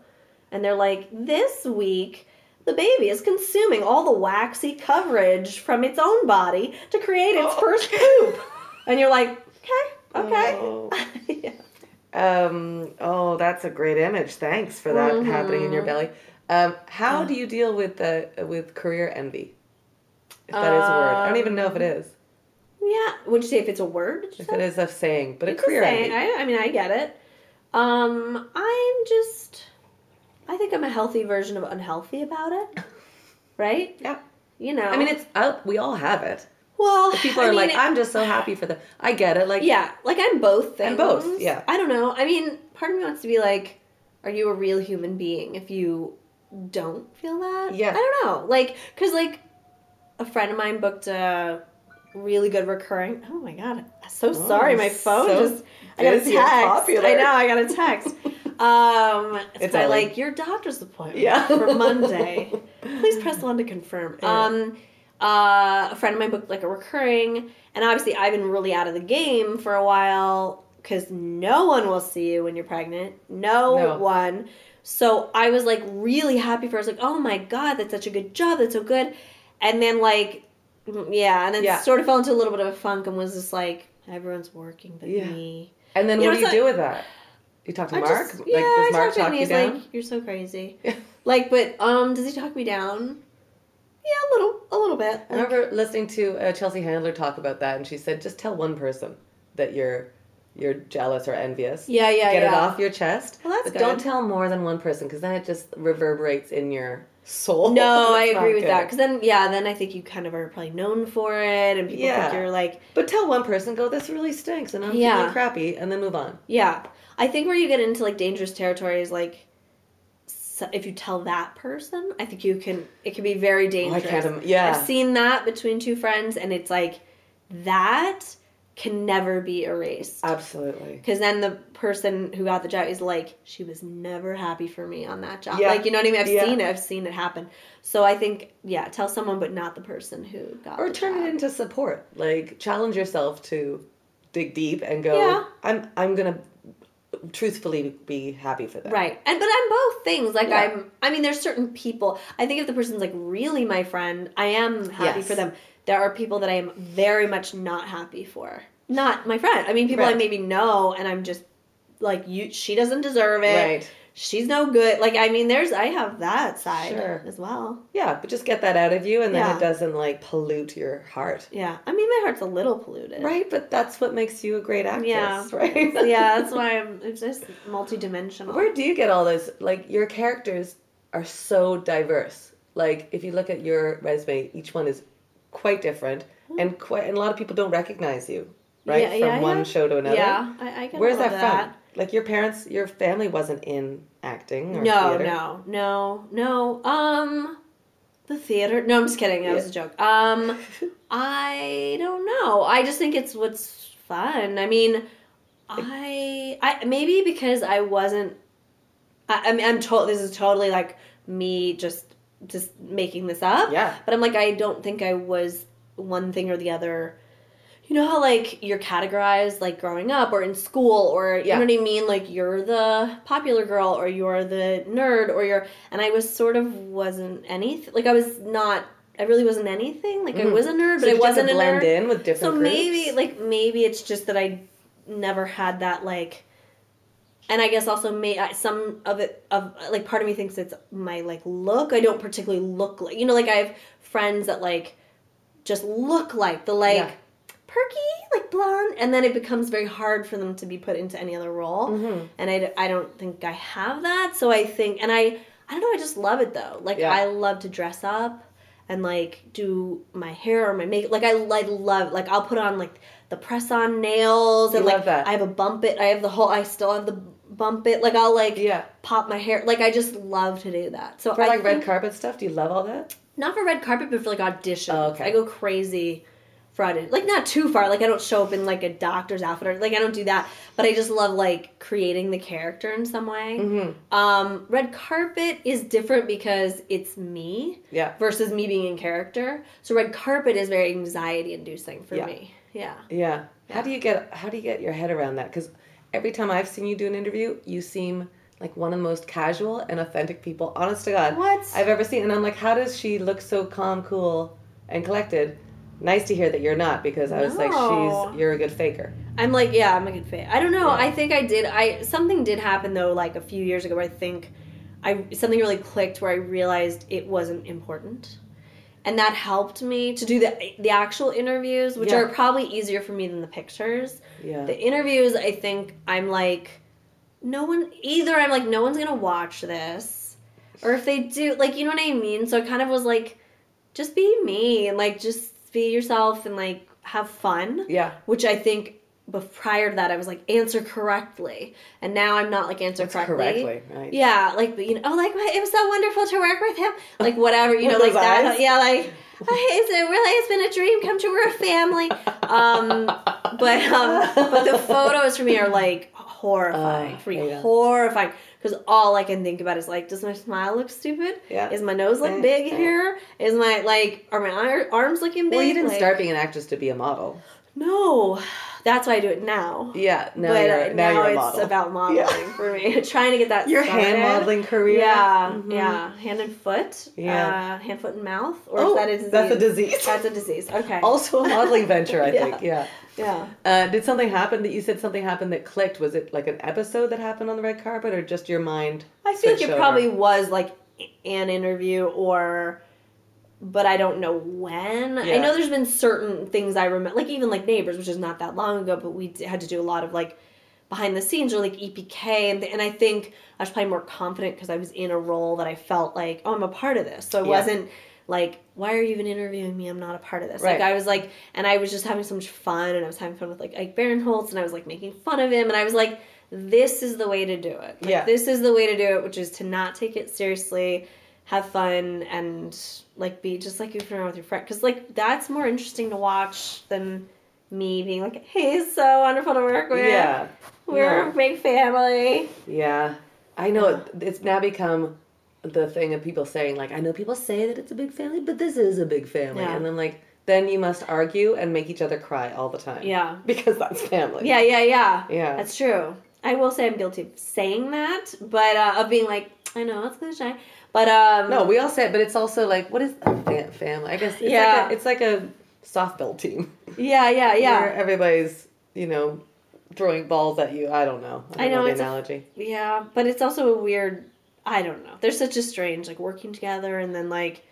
And they're like, this week the baby is consuming all the waxy coverage from its own body to create its Oh. first poop. And you're like, okay, okay. Oh. yeah. Um, oh, that's a great image. Thanks for that Mm-hmm. happening in your belly. Um, how do you deal with the with career envy? If that is a word, I don't even know if it is. Yeah. Would you say if it's a word? If it is a saying, but It's a career a saying. I, I mean, I get it. Um, I'm just. I think I'm a healthy version of unhealthy about it. Right? Yeah. You know. I mean, it's out. We all have it. well. People I are mean, like, I'm just so happy for them. I get it. Like, Yeah, like I'm both things. I'm both, yeah. I don't know. I mean, part of me wants to be like, are you a real human being if you don't feel that? Yeah. I don't know. Like, cause like a friend of mine booked a really good recurring. Oh my god! I'm so sorry. My phone Oh, so just. I got a text. I know. I got a text. Um, it's, by like- your doctor's appointment Yeah. for Monday. Please press one to confirm. Yeah. Um, uh, a friend of mine booked like a recurring, and obviously I've been really out of the game for a while because no one will see you when you're pregnant. No, No. one. So I was like really happy for. her. I was like, oh my god, that's such a good job. That's so good. And then like, yeah, and then Yeah. sort of fell into a little bit of a funk and was just like, everyone's working but Yeah. me. And then You what know, do you it's do with that? You talk to I Mark? just- like, yeah, does Mark him talk you he's down? like, you're so crazy. like, but um, does he talk me down? Yeah, a little, a little bit. I remember listening to uh, Chelsea Handler talk about that, and she said, just tell one person that you're you're jealous or envious. Yeah, yeah, Get it off your chest. Well, that's but don't tell more than one person, because then it just reverberates in your soul. No, I agree with good. that. Because then, yeah, then I think you kind of are probably known for it, and people Yeah. think you're like, But tell one person, go, this really stinks, and I'm Yeah. feeling crappy, and then move on. yeah. I think where you get into like dangerous territory is like, so if you tell that person, I think you can. It can be very Oh, I dangerous. can't. Yeah. I've seen that between two friends, and it's like that can never be erased. Absolutely. Because then the person who got the job is like, she was never happy for me on that job. Yeah. Like, you know what I mean? I've Yeah. seen it. I've seen it happen. So I think, yeah, tell someone, but not the person who got Or turn job. it into support. Like challenge yourself to dig deep and go. Yeah. I'm. I'm gonna truthfully be happy for them. Right. And but I'm both things. Like Yeah. I'm I mean there's certain people I think if the person's like really my friend, I am happy Yes. for them. There are people that I am very much not happy for. Not my friend. I mean people I maybe know and I'm just like you she doesn't deserve it. Right. She's no good. Like I mean there's I have that side Sure. as well. Yeah, but just get that out of you, and then Yeah. it doesn't like pollute your heart. Yeah. I mean my heart's a little polluted. Right, but that's what makes you a great actress, Yeah. right? yeah, that's why I'm it's just multidimensional. Where do you get all this? Like your characters are so diverse. Like if you look at your resume, each one is quite different, and quite and a lot of people don't recognize you, right, Hmm. Yeah, from yeah, one yeah. show to another. Yeah, I, I get Where's of that, from? Like your parents, your family wasn't in acting. Or No, theater. no, no, no. Um, the theater. No, I'm just kidding. That was a joke. Um, I don't know. I just think it's what's fun. I mean, I, I maybe because I wasn't. I, I mean, I'm told this is totally like me just just making this up. Yeah. But I'm like, I don't think I was one thing or the other. You know how like you're categorized like growing up or in school or you Yeah. know what I mean? Like you're the popular girl or you're the nerd or you're and I was sort of wasn't anything like I was not I really wasn't anything. Like I was a nerd, Mm-hmm. So but I wasn't a blend nerd. in with different So groups? maybe like maybe it's just that I never had that like and I guess also may I- some of it of like part of me thinks it's my like look. I don't particularly look like you know like I have friends that like just look like the like Yeah. perky like blonde and then it becomes very hard for them to be put into any other role Mm-hmm. and I, I don't think I have that so I think and I I don't know I just love it though like Yeah. I love to dress up and like do my hair or my makeup like I, I love like I'll put on like the press on nails and You like love that. I have a bump it I have the whole I still have the bump it like I'll like Yeah. pop my hair like I just love to do that so For I like red carpet stuff, do you love all that? not for red carpet, but for like auditions. Oh, okay. I go crazy for. Like not too far. Like I don't show up in like a doctor's outfit or like I don't do that. But I just love like creating the character in some way. Mm-hmm. Um, red carpet is different because it's me Yeah. versus me being in character. So red carpet is very anxiety inducing for Yeah. me. Yeah. Yeah. How do you get how do you get your head around that? Because every time I've seen you do an interview, you seem like one of the most casual and authentic people, honest to God, What? I've ever seen. And I'm like, how does she look so calm, cool, and collected? Nice to hear that you're not, because I was like, she's you're a good faker. I'm like, yeah, I'm a good fit. I don't know. Yeah. I think I did. I something did happen though, like a few years ago. Where I think I something really clicked where I realized it wasn't important, and that helped me to do the the actual interviews, which Yeah. are probably easier for me than the pictures. Yeah. The interviews, I think I'm like, no one either. I'm like, no one's gonna watch this, or if they do, like, you know what I mean. So I kind of was like, just be me and like just be yourself and like have fun yeah. which I think but prior to that I was like answer correctly, and now I'm not like answer correctly. Correctly, right? Yeah, like you know, oh, like it was so wonderful to work with him, like whatever, you know, like that. eyes? Yeah, like oh, it's a, really it's been a dream come true. We're a family. Um, but um, but the photos for me are like horrifying. Oh, for me, yeah. horrifying. Because all I can think about is like, does my smile look stupid? Yeah. Is my nose look Eh, big eh. here? Is my like are my arms looking big? Well, you didn't Like- start being an actress to be a model. no, that's why I do it now. Yeah. Now but you're uh, now, now it's model. about modeling Yeah. for me. Trying to get that Your started. hand modeling career. Yeah, Mhm. yeah, hand and foot. Yeah. uh, hand, foot, and mouth. Or Oh, is that a disease? that's a disease. That's a disease. Okay. Also a modeling venture, I Yeah. think. Yeah. yeah. Uh, did something happen that you said something happened that clicked? Was it like an episode that happened on the red carpet, or just your mind? I think it over? probably was like an interview or but I don't know when. I know there's been certain things I remember like even like neighbors which is not that long ago but we had to do a lot of like behind the scenes or like EPK, and and I think I was probably more confident because I was in a role that I felt like oh I'm a part of this, so I Yeah. wasn't like why are you even interviewing me? I'm not a part of this. Right. Like I was like, and I was just having so much fun, and I was having fun with like Ike Barinholtz, and I was like making fun of him, and I was like, this is the way to do it. Like, Yeah. this is the way to do it, which is to not take it seriously, have fun, and like be just like goofing around with your friend, because like that's more interesting to watch than me being like, hey, he's so wonderful to work with. Yeah. we're No. a big family. Yeah. I know it's now become the thing of people saying like I know people say that it's a big family, but this is a big family. Yeah. And I'm like then you must argue and make each other cry all the time. Yeah. Because that's family. Yeah, yeah, yeah. Yeah. That's true. I will say I'm guilty of saying that, but uh, of being like, I know it's cliche, but um, No, we all say it, but it's also like what is a fa- family? I guess it's Yeah. like a, it's like a softball team. yeah, yeah, yeah. Where everybody's, you know, throwing balls at you. I don't know. I, I don't know, the it's a- analogy. Yeah, but it's also a weird. I don't know. There's such a strange like working together and then like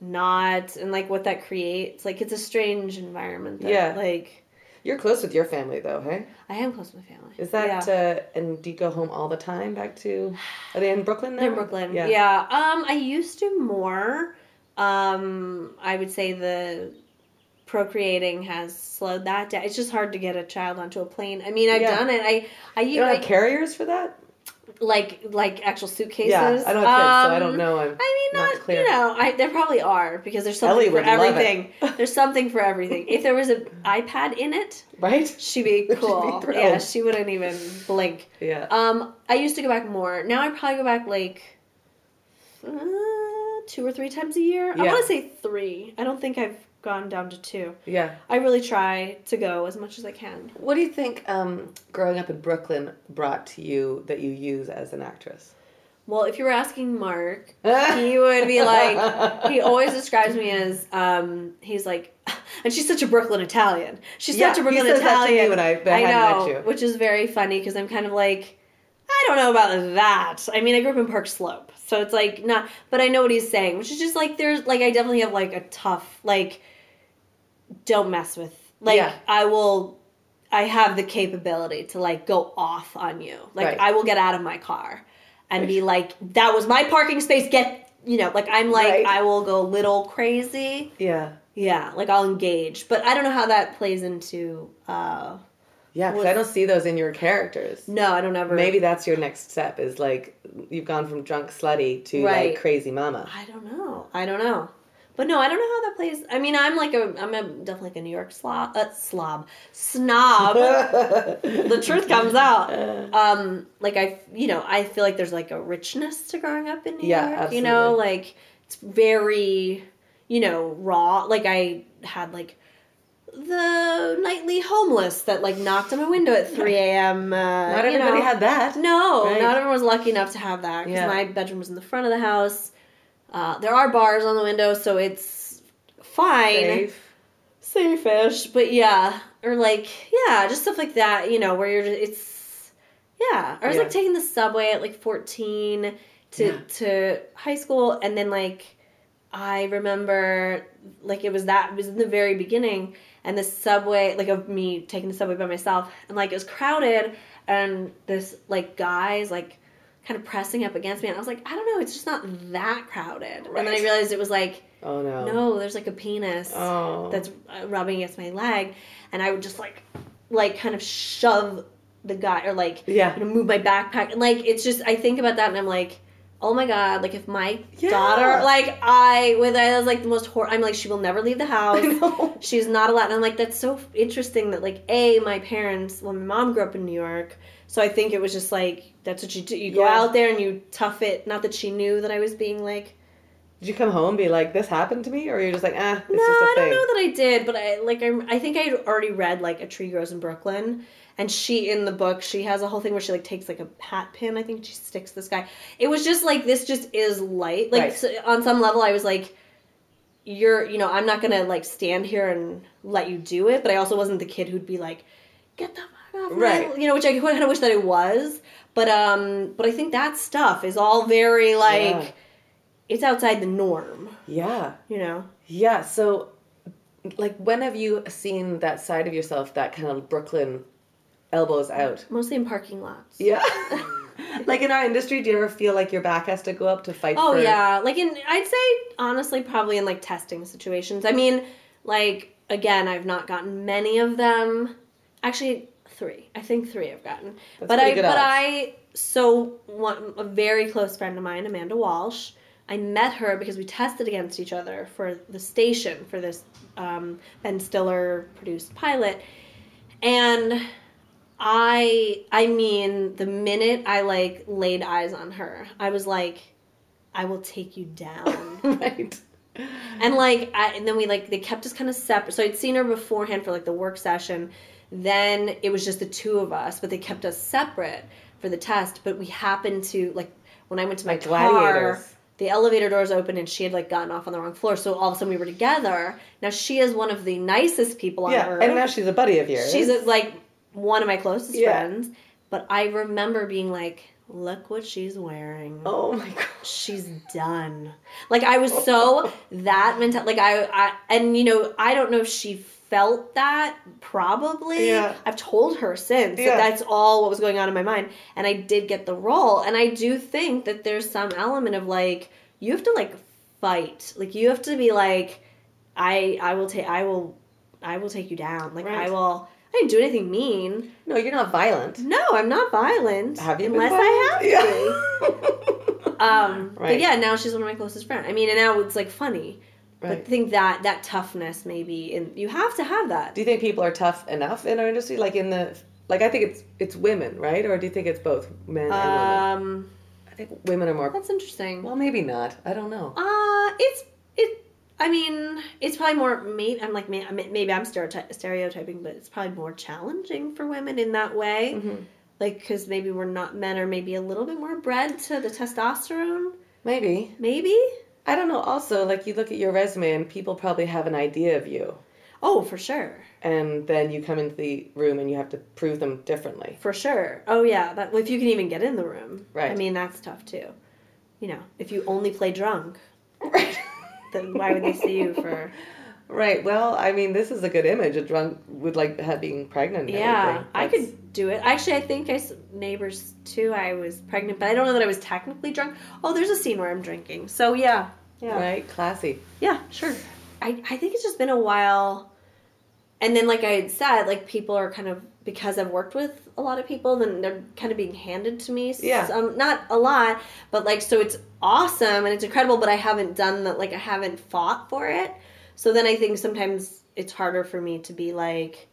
not and like what that creates. Like it's a strange environment. That, Yeah. Like You're close with your family though, hey? I am close with my family. Is that Yeah. uh, and do you go home all the time back to are they in Brooklyn now? They're in Brooklyn. Yeah. yeah. Um, I used to more. Um, I would say the procreating has slowed that down. It's just hard to get a child onto a plane. I mean, I've Yeah. done it. I I You don't like, have carriers for that? Like like actual suitcases. Yeah, I don't have kids, so I don't Um, know. I'm I mean, not not, clear. you know, I there probably are because there's something Ellie for would love it. everything. There's something for everything. If there was an iPad in it, right? she'd be be cool. thrilled. yeah, she wouldn't even blink. Yeah. Um, I used to go back more. Now I probably go back like uh, two or three times a year. I want to say three. I don't think I've gone down to two. yeah. I really try to go as much as I can. What do you think um, growing up in Brooklyn brought to you that you use as an actress? Well, if you were asking Mark, he would be like, he always describes me as, um, he's like, and she's such a Brooklyn Italian. She's Yeah, such a he Brooklyn says that to me Italian. when I- I met know, you. which is very funny because I'm kind of like, I don't know about that. I mean, I grew up in Park Slope, so it's like not, but I know what he's saying, which is just like there's like I definitely have like a tough like, don't mess with like Yeah. I will. I have the capability to like go off on you. Like Right. I will get out of my car and be like, "That was my parking space. Get you know." Like I'm like Right. I will go a little crazy. Yeah. Yeah, like I'll engage, but I don't know how that plays into. uh Yeah, because I don't see those in your characters. No, I don't ever. Maybe that's your next step is like you've gone from drunk slutty to Right. like crazy mama. I don't know. I don't know. But no, I don't know how that plays. I mean, I'm like a, I'm a, definitely like a New York slob, uh, slob, snob. the truth comes out. Um, like I, you know, I feel like there's like a richness to growing up in New Yeah, York. You know, like it's very, you know, raw. Like I had like the nightly homeless that like knocked on my window at 3 a.m. Uh, Not everybody know. had that. No, Right. not everyone was lucky enough to have that because Yeah. my bedroom was in the front of the house. Uh, there are bars on the window, so it's fine, Safe. safe-ish. But yeah, or like yeah, just stuff like that. You know, where you're just it's yeah. I was Yeah. like taking the subway at like 14 to Yeah. to high school, and then like I remember like it was that it was in the very beginning, and the subway like of me taking the subway by myself, and like it was crowded, and this like guys like kind of pressing up against me, and I was like, I don't know, it's just not that crowded, and then I realized it was like Oh no. no, there's like a penis Oh. that's uh, rubbing against my leg, and I would just like, like kind of shove the guy or like, Yeah. you know, move my backpack, and like it's just I think about that and I'm like, oh my god, like if my Yeah. daughter, like I, with I was like the most hor, I'm like she will never leave the house. She's not allowed. And I'm like, that's so interesting that like a my parents, well, my mom grew up in New York, so I think it was just like that's what you do. You go Yeah. out there and you tough it. Not that she knew that I was being like. Did you come home and be like, this happened to me? Or you're just like, ah, it's No, just a I thing? don't know that I did, but I like I, I think I had already read like A Tree Grows in Brooklyn, and she in the book she has a whole thing where she like takes like a hat pin. I think she sticks this guy. It was just like this just is light. Like Right. so, on some level, I was like, you're you know I'm not gonna like stand here and let you do it, but I also wasn't the kid who'd be like, get the fuck off, my-" Right. You know, which I kind of wish that it was. But um, but I think that stuff is all very like. Yeah. It's outside the norm, Yeah. you know. Yeah. So, like, when have you seen that side of yourself, that kind of Brooklyn elbows out. Mostly in parking lots. Yeah. like in our industry, do you ever feel like your back has to go up to fight Oh for yeah, like in I'd say honestly probably in like testing situations. I mean, like again, I've not gotten many of them. Actually, three. I think three I've gotten. That's but I but odds. I so one a very close friend of mine, Amanda Walsh. I met her because we tested against each other for the station for this um, Ben Stiller produced pilot, and I I mean the minute I like laid eyes on her, I was like, I will take you down. right. and like I, and then we like they kept us kind of separate. So I'd seen her beforehand for like the work session. Then it was just the two of us, but they kept us separate for the test. But we happened to like when I went to my Like car, gladiators. the elevator doors opened and she had like gotten off on the wrong floor. So all of a sudden we were together. Now she is one of the nicest people on Yeah. earth. And now she's a buddy of yours. She's a, like one of my closest Yeah. friends. But I remember being like, look what she's wearing. Oh my god. She's done. Like I was so that mental. Like I, I, and you know, I don't know if she felt that. Probably. Yeah. I've told her since Yeah. that that's all what was going on in my mind, and I did get the role. And I do think that there's some element of like you have to like fight. Like you have to be like, I, I will take, I will, I will take you down. Like Right. I will. I didn't do anything mean. No, you're not violent. No, I'm not violent. Have you been unless I have to. Yeah. Um, Right. But yeah, now she's one of my closest friends. I mean, and now it's like funny. But I think that that toughness maybe, and you have to have that. Do you think people are tough enough in our industry? Like in the like I think it's it's women, right? Or do you think it's both men and women? Um, I think women are more that's interesting. well maybe not. I don't know. Uh, it's it. I mean, it's probably more. Maybe I'm like maybe I'm stereoty- stereotyping, but it's probably more challenging for women in that way. Mhm. Like, because maybe we're not men are maybe a little bit more bred to the testosterone. Maybe. Maybe. I don't know. Also, like you look at your resume and people probably have an idea of you. Oh, for sure. And then you come into the room and you have to prove them differently. For sure. Oh yeah, that if you can even get in the room. Right. I mean, that's tough too. You know, if you only play drunk, Right. then why would they see you for? Right. Well, I mean, this is a good image. A drunk would like have being pregnant. and Yeah. I could do it. Actually, I think I neighbors too. I was pregnant, but I don't know that I was technically drunk. Oh, there's a scene where I'm drinking. So yeah, yeah, Right. Classy. yeah, sure. I I think it's just been a while. And then, like I had said, like people are kind of because I've worked with a lot of people, then they're kind of being handed to me. Yeah. Some, not a lot, but like so it's awesome and it's incredible. But I haven't done that. Like I haven't fought for it. So then I think sometimes it's harder for me to be like,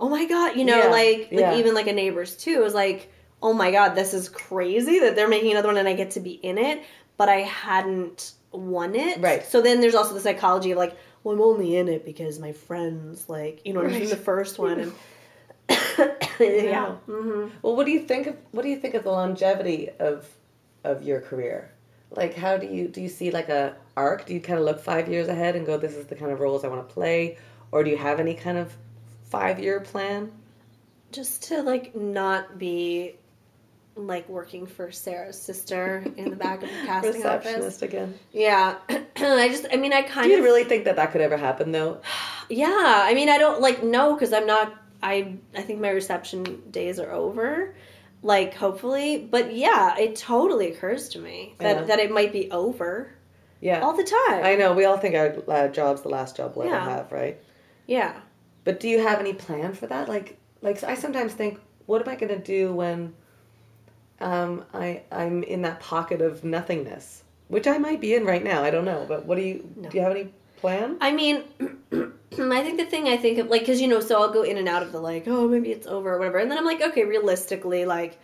oh my god, you know, Yeah, like like yeah. even like a neighbors too is like, oh my god, this is crazy that they're making another one and I get to be in it, but I hadn't won it. Right. So then there's also the psychology of like, well, I'm only in it because my friends like, you know, I'm in the first one and yeah. hmm Well, what do you think of what do you think of the longevity of of your career? Like, how do you do you see like a arc? Do you kind of look five years ahead and go, "This is the kind of roles I want to play," or do you have any kind of five year plan? Just to like not be like working for Sarah's sister in the back of the casting office. Receptionist again. Yeah. I just I mean I kind of. Do you of really think that that could ever happen, though? Yeah, I mean, I don't like no because I'm not. I I think my reception days are over. Like hopefully, but yeah, it totally occurs to me that Yeah. that it might be over Yeah, all the time. I know. We all think our uh, job's the last job we'll Yeah. ever have, right? yeah, But do you have any plan for that? Like, like I sometimes think, what am I going to do when um, I I'm in that pocket of nothingness, which I might be in right now. I don't know. But what do you No. do? You have any plan? I mean, I think the thing I think of like because you know, so I'll go in and out of the like, oh, maybe it's over or whatever, and then I'm like, okay, realistically, like,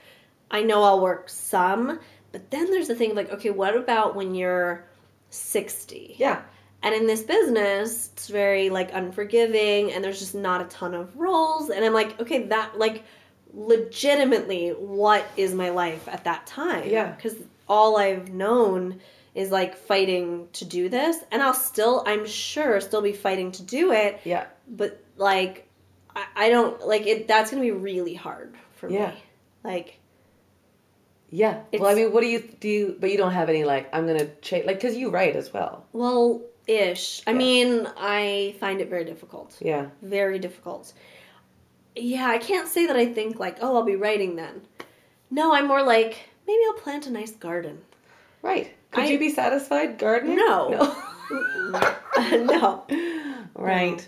I know I'll work some, but then there's the thing of like, okay, what about when you're sixty? Yeah, And in this business, it's very like unforgiving and there's just not a ton of roles. And I'm like, okay, that like legitimately, what is my life at that time? Yeah. Because all I've known is like fighting to do this. And I'll still, I'm sure, still be fighting to do it. yeah, But like, I, I don't like it. That's going to be really hard for Yeah. me. Like, yeah. It's- well, I mean, what do you do? You, but you don't have any like I'm gonna change like because you write as well. well, ish. I Yeah. mean, I find it very difficult. Yeah, very difficult. yeah, I can't say that I think like, oh, I'll be writing then. No, I'm more like maybe I'll plant a nice garden. Right. Could I- you be satisfied gardening? No. no. Right.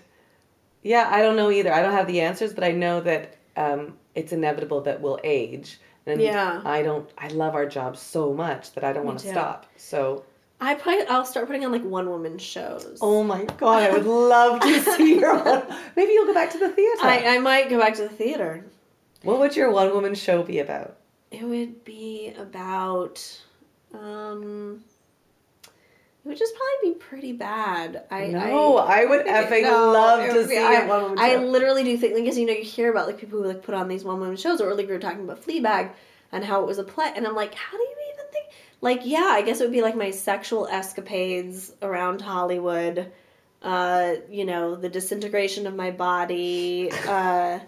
Yeah, I don't know either. I don't have the answers, but I know that um, it's inevitable that we'll age. And Yeah. I don't. I love our job so much that I don't want to stop. So. I probably I'll start putting on like one woman shows. Oh my god! I would love to see your one. Maybe you'll go back to the theater. I, I might go back to the theater. what would your one woman show be about? It would be about um it would just probably be pretty bad. I No, I would think effing no, love to would see I, a one woman I show. literally do think because you know you hear about like people who like put on these one woman shows or like we were talking about Fleabag and how it was a play and I'm like, how do you even think like yeah, I guess it would be like my sexual escapades around Hollywood. Uh, you know, the disintegration of my body. Uh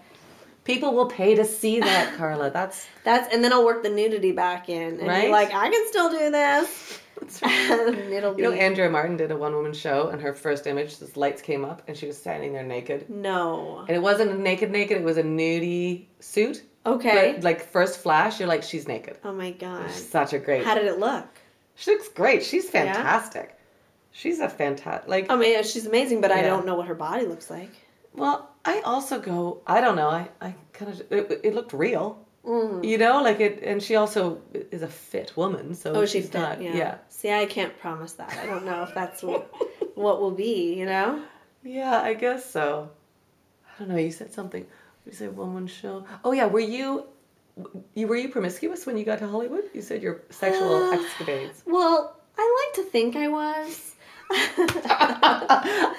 People will pay to see that, Carla. That's That's and then I'll work the nudity back in, and Right? like, I can still do this. That's and it'll be You know, Andrea Martin did a one woman show, and her first image, the lights came up, and she was standing there naked. no. And it wasn't a naked, naked, it was a nudie suit. Okay. But like, first flash, you're like, she's naked. oh my god. Such a great. How did it look? She looks great. She's fantastic. She's a fantastic. Like, I mean, she's amazing, but I don't know what her body looks like. well, I also go. I don't know. I, I kind of. It, it looked real. Mm. You know, like it, and she also is a fit woman. So Oh, she's she's fit. not. yeah. yeah. See, I can't promise that. I don't know if that's what what will be. You know. Yeah, I guess so. I don't know. You said something. You said woman show. Oh yeah, were you? You were you promiscuous when you got to Hollywood? You said your sexual Uh, escapades. Well, I like to think I was.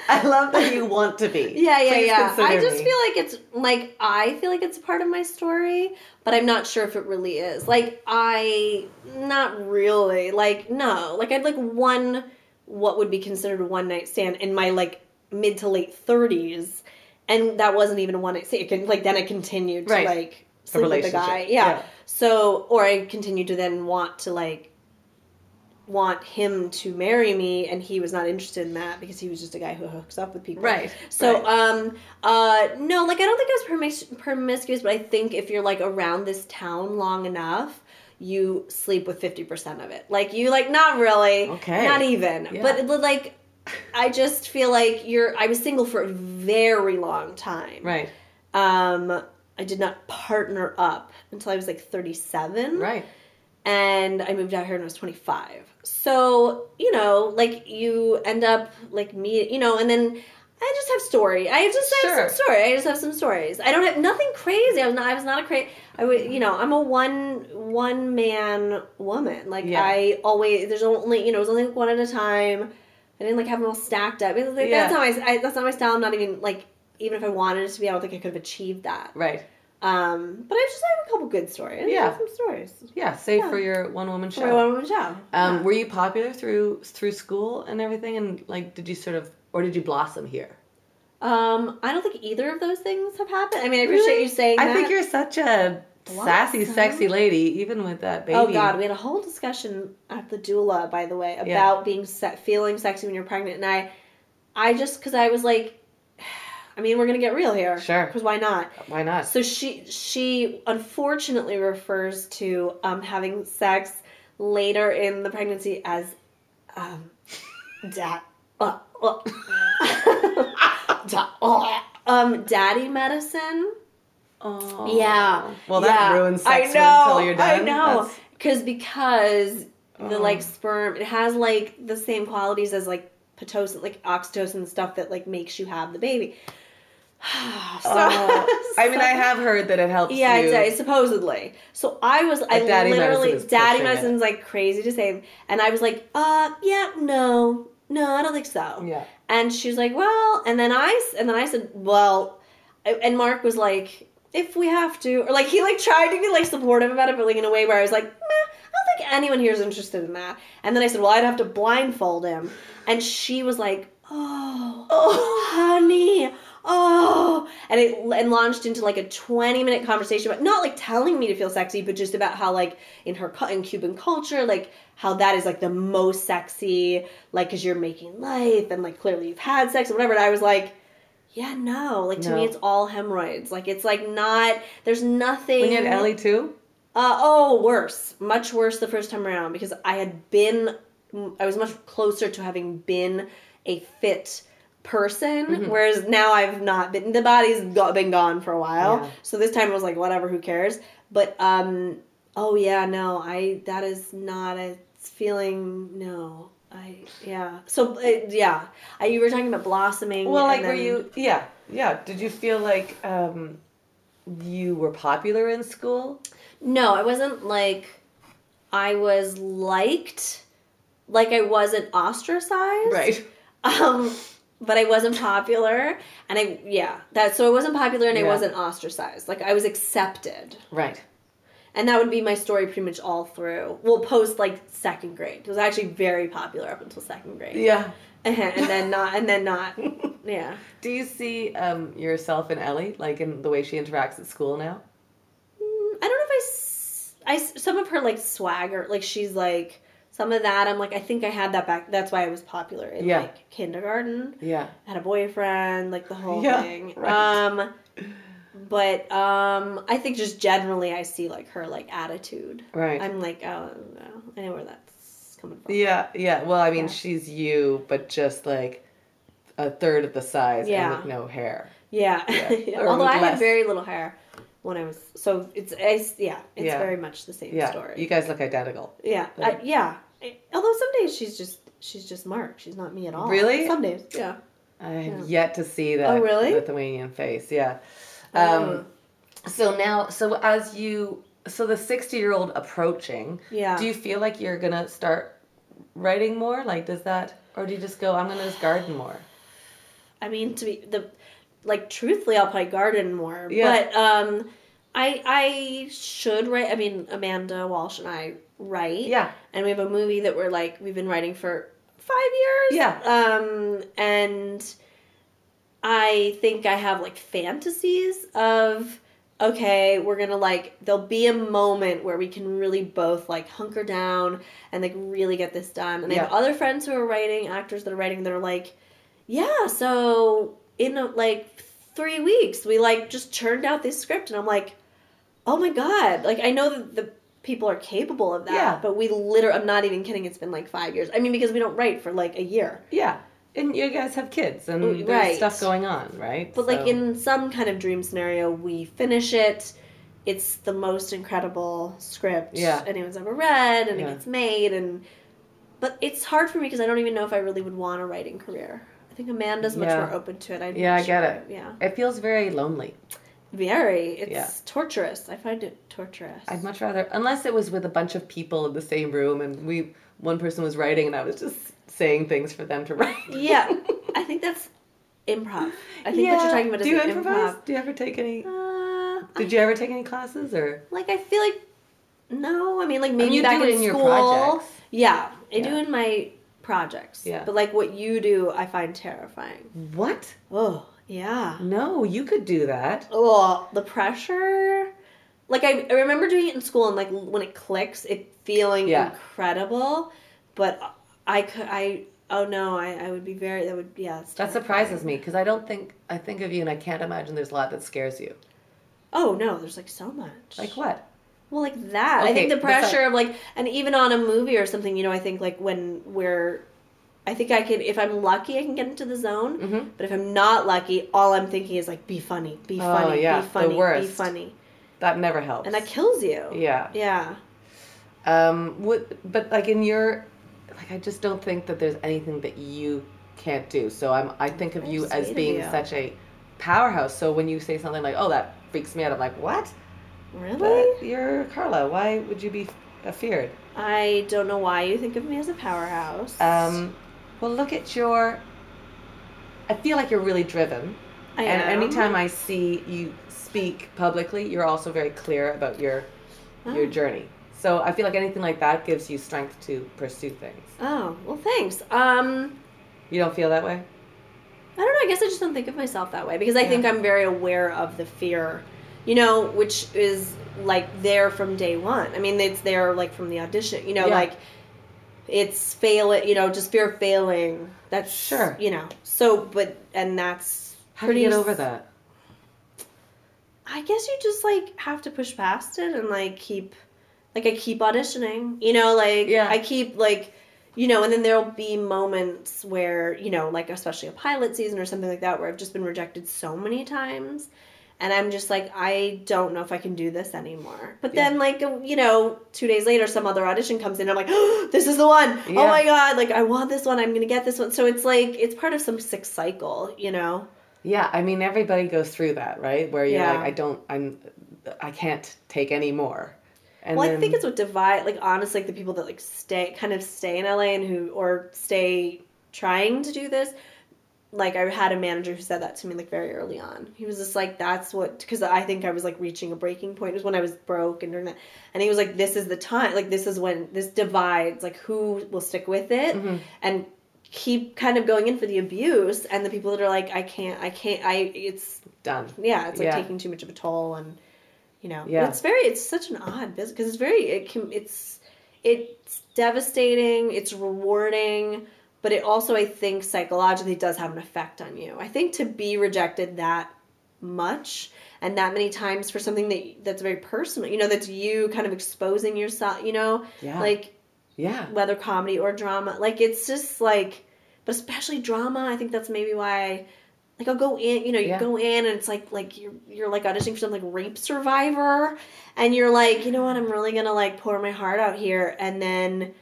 I love that you want to be. Yeah, yeah, Please yeah. I just me. feel like it's like I feel like it's a part of my story, but I'm not sure if it really is. Like I not really. Like no. Like I'd like one what would be considered a one night stand in my like mid to late 30s and that wasn't even a one night stand. It can, like then I continued to Right. like sleep with the guy. Yeah. Yeah. So or I continued to then want to like want him to marry me and he was not interested in that because he was just a guy who hooks up with people. Right. So right. um uh no like I don't think I was promis- promiscuous but I think if you're like around this town long enough you sleep with 50% of it. Like you like not really. Okay. Not even. Yeah. But it, like I just feel like you're I was single for a very long time. right. Um I did not partner up until I was like 37 Right. And I moved out here when I was 25. So, you know, like you end up like me, you know, and then I just have story. I just have Sure. some story. I just have some stories. I don't have nothing crazy. I was not I was not a crazy I would, you know, I'm a one one man woman. Like Yeah. I always there's only, you know, it was only one at a time. I didn't like have them all stacked up. Like, Yeah. That's not my I, that's not my style. I'm not even like even if I wanted it to be, I don't think I could have achieved that. Right. Um, but I just have a couple good stories. Yeah. some stories. Yeah. Save Yeah. for your one woman For show. one woman show. Um, Yeah. Were you popular through through school and everything? And like, did you sort of, or did you blossom here? Um, I don't think either of those things have happened. I mean, I appreciate Really? you saying I that. think you're such a sassy, sexy lady, even with that baby. Oh God, we had a whole discussion at the doula, by the way, about Yeah. being se- feeling sexy when you're pregnant, and I, I just because I was like, I mean, we're gonna get real here, Sure. Because why not? Why not? So she she unfortunately refers to um, having sex later in the pregnancy as um, da- uh, uh, da- uh, um, daddy medicine. Oh. Yeah. Well, that yeah. ruins sex I know, until you're done. I know. That's- Because because the Oh. like sperm, it has like the same qualities as like pitocin, like oxytocin stuff that like makes you have the baby. so, Oh. I mean, I have heard that it helps Yeah, you. uh, supposedly. So I was, I daddy literally, daddy it. medicine's like crazy to say, and I was like, uh, yeah, no, no, I don't think so. yeah. And she's like, well, and then I, and then I said, well, and Mark was like, if we have to, or like he like tried to be like supportive about it, but like in a way where I was like, meh, I don't think anyone here is interested in that. And then I said, well, I'd have to blindfold him, and she was like, oh, Oh. honey. Oh, and it and launched into like a twenty minute conversation but not like telling me to feel sexy, but just about how like in her in Cuban culture, like how that is like the most sexy, like because you're making life and like clearly you've had sex or whatever. And I was like, Yeah, no. Like to No. me, it's all hemorrhoids. Like it's like not. There's nothing. When you had Ellie too? Uh, oh, worse. Much worse the first time around because I had been, I was much closer to having been a fit person, Mm-hmm. whereas now I've not been. The body's got, been gone for a while, Yeah. so this time it was like whatever, who cares? But um, oh yeah, no, I that is not a feeling. No, I yeah. So uh, yeah, I, you were talking about blossoming. Well, like, and were you? Yeah, yeah. Did you feel like um, you were popular in school? No, I wasn't like I was liked, like I wasn't ostracized. Right um, but I wasn't popular, and I yeah that so I wasn't popular and I wasn't ostracized. Like I was accepted, Right. and that would be my story pretty much all through. Well, post like second grade, it was actually very popular up until second grade, Yeah. and then not, and then not. Yeah. Do you see um, yourself in Ellie, like in the way she interacts at school now? Mm, I don't know if I, s- I s- some of her like swagger, like she's like some of that. I'm like I think I had that back. That's why I was popular in Yeah. like kindergarten. Yeah. Had a boyfriend, like the whole Yeah, thing. right. Um, but um, I think just generally I see like her like attitude. Right. I'm like oh no, I know where that's coming from. yeah. Yeah. Well, I mean, Yeah. she's you, but just like a third of the size Yeah. and with no hair. Yeah. Yeah. Although I had very little hair when I was so it's, it's yeah it's Yeah. very much the same Yeah. story. You guys look identical. Yeah, Like- I, yeah. Although some days she's just she's just Mark. She's not me at all. Really? Some days, yeah. I have Yeah. yet to see that Oh, really? Lithuanian face. Yeah. Um, Oh. So now, so as you, so the sixty-year-old approaching, Yeah. do you feel like you're gonna start writing more? Like, does that, or do you just go, I'm gonna just garden more? I mean, to be the like truthfully, I'll probably garden more. Yeah. But um, I I should write. I mean, Amanda Walsh and I write. Yeah. And we have a movie that we're like we've been writing for five years. Yeah. Um, and I think I have like fantasies of okay, we're gonna like there'll be a moment where we can really both like hunker down and like really get this done. And I have other friends who are writing, actors that are writing that are like, yeah, so in a, like three weeks we like just churned out this script and I'm like, oh my god, like I know that the people are capable of that, Yeah. but we literally, I'm not even kidding, it's been like five years. I mean, because we don't write for like a year. Yeah. And you guys have kids and there's right. stuff going on, right? But like in some kind of dream scenario, we finish it. It's the most incredible script Yeah. anyone's ever read, and Yeah. it gets made. And but it's hard for me because I don't even know if I really would want a writing career. I think Amanda's much Yeah. more open to it. I Yeah, I get it. Yeah, it feels very lonely. Very. It's Yeah. torturous. I find it torturous. I'd much rather, unless it was with a bunch of people in the same room and we, one person was writing and I was just saying things for them to write. yeah, I think that's improv. I think what you're talking about is Do you improvise? improv. Do you ever take any? Uh, Did you ever take any classes or? like I feel like no, I mean like maybe you back do it in, in your school. projects. Yeah, I do in my projects. Yeah. But like what you do, I find terrifying. What? Oh yeah. No, you could do that. Oh, the pressure. Like I, I remember doing it in school and like when it clicks, it feeling Yeah. incredible. But I could I oh no I, I would be very that would yeah That surprises me because I don't think I think of you and I can't imagine there's a lot that scares you. Oh no, there's like so much. Like what? Well, like that. I think the pressure of like, and even on a movie or something, you know, I think like when we're, I think I can, if I'm lucky, I can get into the zone. Mhm. But if I'm not lucky, all I'm thinking is like, be funny, be Oh, funny, yeah, be the funny, be funny, That never helps. and that kills you. Yeah. Yeah. Um. Would but like in your, like I just don't think that there's anything that you can't do. So I'm. I think of you as being you. such a powerhouse. So when you say something like, "Oh, that freaks me out," I'm like, "What? Really? But you're Carla. Why would you be afeared?" I don't know why you think of me as a powerhouse. Um. Well, look at your. I feel like you're really driven. I and am. anytime I see you speak publicly, you're also very clear about your your Oh. journey. So I feel like anything like that gives you strength to pursue things. Oh well, thanks. Um. You don't feel that way? I don't know. I guess I just don't think of myself that way because I think I'm very aware of the fear, you know, which is like there from day one. I mean, it's there like from the audition, you know, Yeah. like it's failing, you know, just fear of failing. That's Sure. you know. So, but and that's How do you get over that? I guess you just like have to push past it and like keep like I keep auditioning. You know, like Yeah. I keep like you know, and then there'll be moments where, you know, like especially a pilot season or something like that where I've just been rejected so many times and I'm just like I don't know if I can do this anymore. But then like you know, 2 days later some other audition comes in I'm like, oh, "This is the one. Oh yeah. Oh my god, like I want this one. I'm going to get this one." So it's like it's part of some sick cycle, you know. Yeah, I mean everybody goes through that, right? Where you're Yeah. like, I don't, I'm, I can't take any more. And well, then, I think it's what divide like honestly like the people that like stay kind of stay in LA and who or stay trying to do this. Like I had a manager who said that to me like very early on. He was just like, "That's what," because I think I was like reaching a breaking point. It was when I was broke and doing that, and he was like, "This is the time. Like this is when this divides. Like who will stick with it Mm-hmm. and keep kind of going in for the abuse, and the people that are like, I can't, I can't, I. It's done. yeah, it's like Yeah. taking too much of a toll and you know Yeah. but it's very it's such an odd business because it's very it can it's it's devastating it's rewarding but it also i think psychologically does have an effect on you i think to be rejected that much and that many times for something that that's very personal you know that's you kind of exposing yourself you know Yeah. like Yeah. whether comedy or drama. Like it's just like, but especially drama. I think that's maybe why. Like I'll go in, you know, you Yeah. go in and it's like like you're you're like auditioning for some like rape survivor, and you're like, you know what, I'm really gonna like pour my heart out here, and then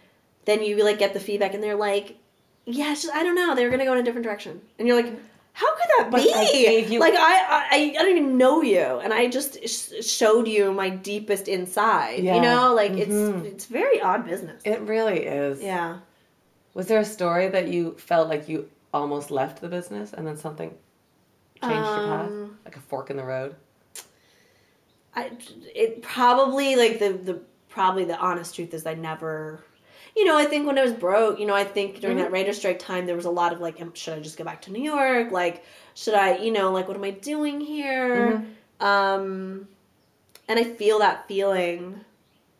then you like get the feedback, and they're like, yeah, it's just, I don't know, they're gonna go in a different direction, and you're like. How could that But be? I you- like I, I, I don't even know you, and I just sh- showed you my deepest inside. Yeah. You know, like Mhm. it's it's very odd business. It really is. Yeah. Was there a story that you felt like you almost left the business and then something changed your path? Um, Like a fork in the road? I it probably like the the probably the honest truth is I never you know, I think when I was broke, you know, I think during Mm-hmm. that writer strike time there was a lot of like should I just go back to New York? Like should I, you know, like what am I doing here? Mm-hmm. Um and I feel that feeling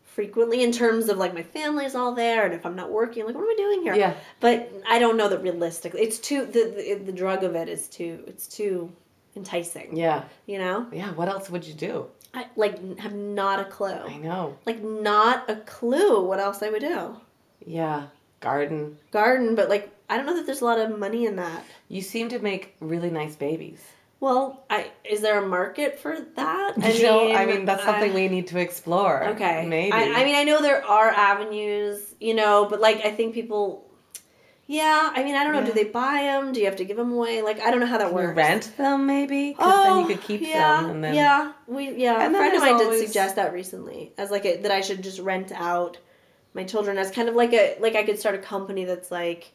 frequently in terms of like my family's all there and if I'm not working, like what am I doing here? Yeah. But I don't know that realistically. It's too the the, the drug of it is too it's too enticing. Yeah. You know? Yeah. What else would you do? I like have not a clue. I know. Like not a clue what else I would do. Yeah. Garden. Garden, but like I don't know that there's a lot of money in that. You seem to make really nice babies. Well, I is there a market for that? you know, I mean, that's something I- we need to explore. Okay. Maybe. I, I mean, I know there are avenues, you know, but like I think people. Yeah, I mean, I don't know. Yeah. Do they buy them? Do you have to give them away? Like, I don't know how that Can works. rent them maybe? Because then you could oh, keep Oh, yeah, them and then. yeah, we yeah. And a friend of mine did suggest that recently as like a, that I should just rent out my children as kind of like a like I could start a company that's like,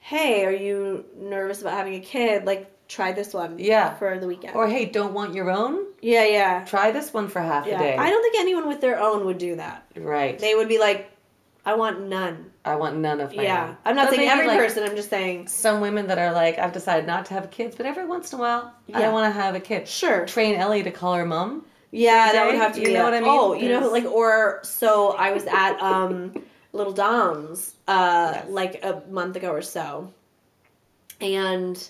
hey, are you nervous about having a kid? Like, try this one. Yeah. For the weekend. Or hey, don't want your own? yeah, yeah, Try this one for half yeah. a day. I don't think anyone with their own would do that. right. They would be like, I want none. I want none of my yeah, own. I'm not But saying every like, person. I'm just saying. Some women that are like, I've decided not to have kids, but every once in a while, I want to have a kid. Sure. Train Ellie to call her mom. Yeah, that would have to you be know that. what I mean? Oh, you know, like or so I was at um Little Dom's uh Yes. like a month ago or so, and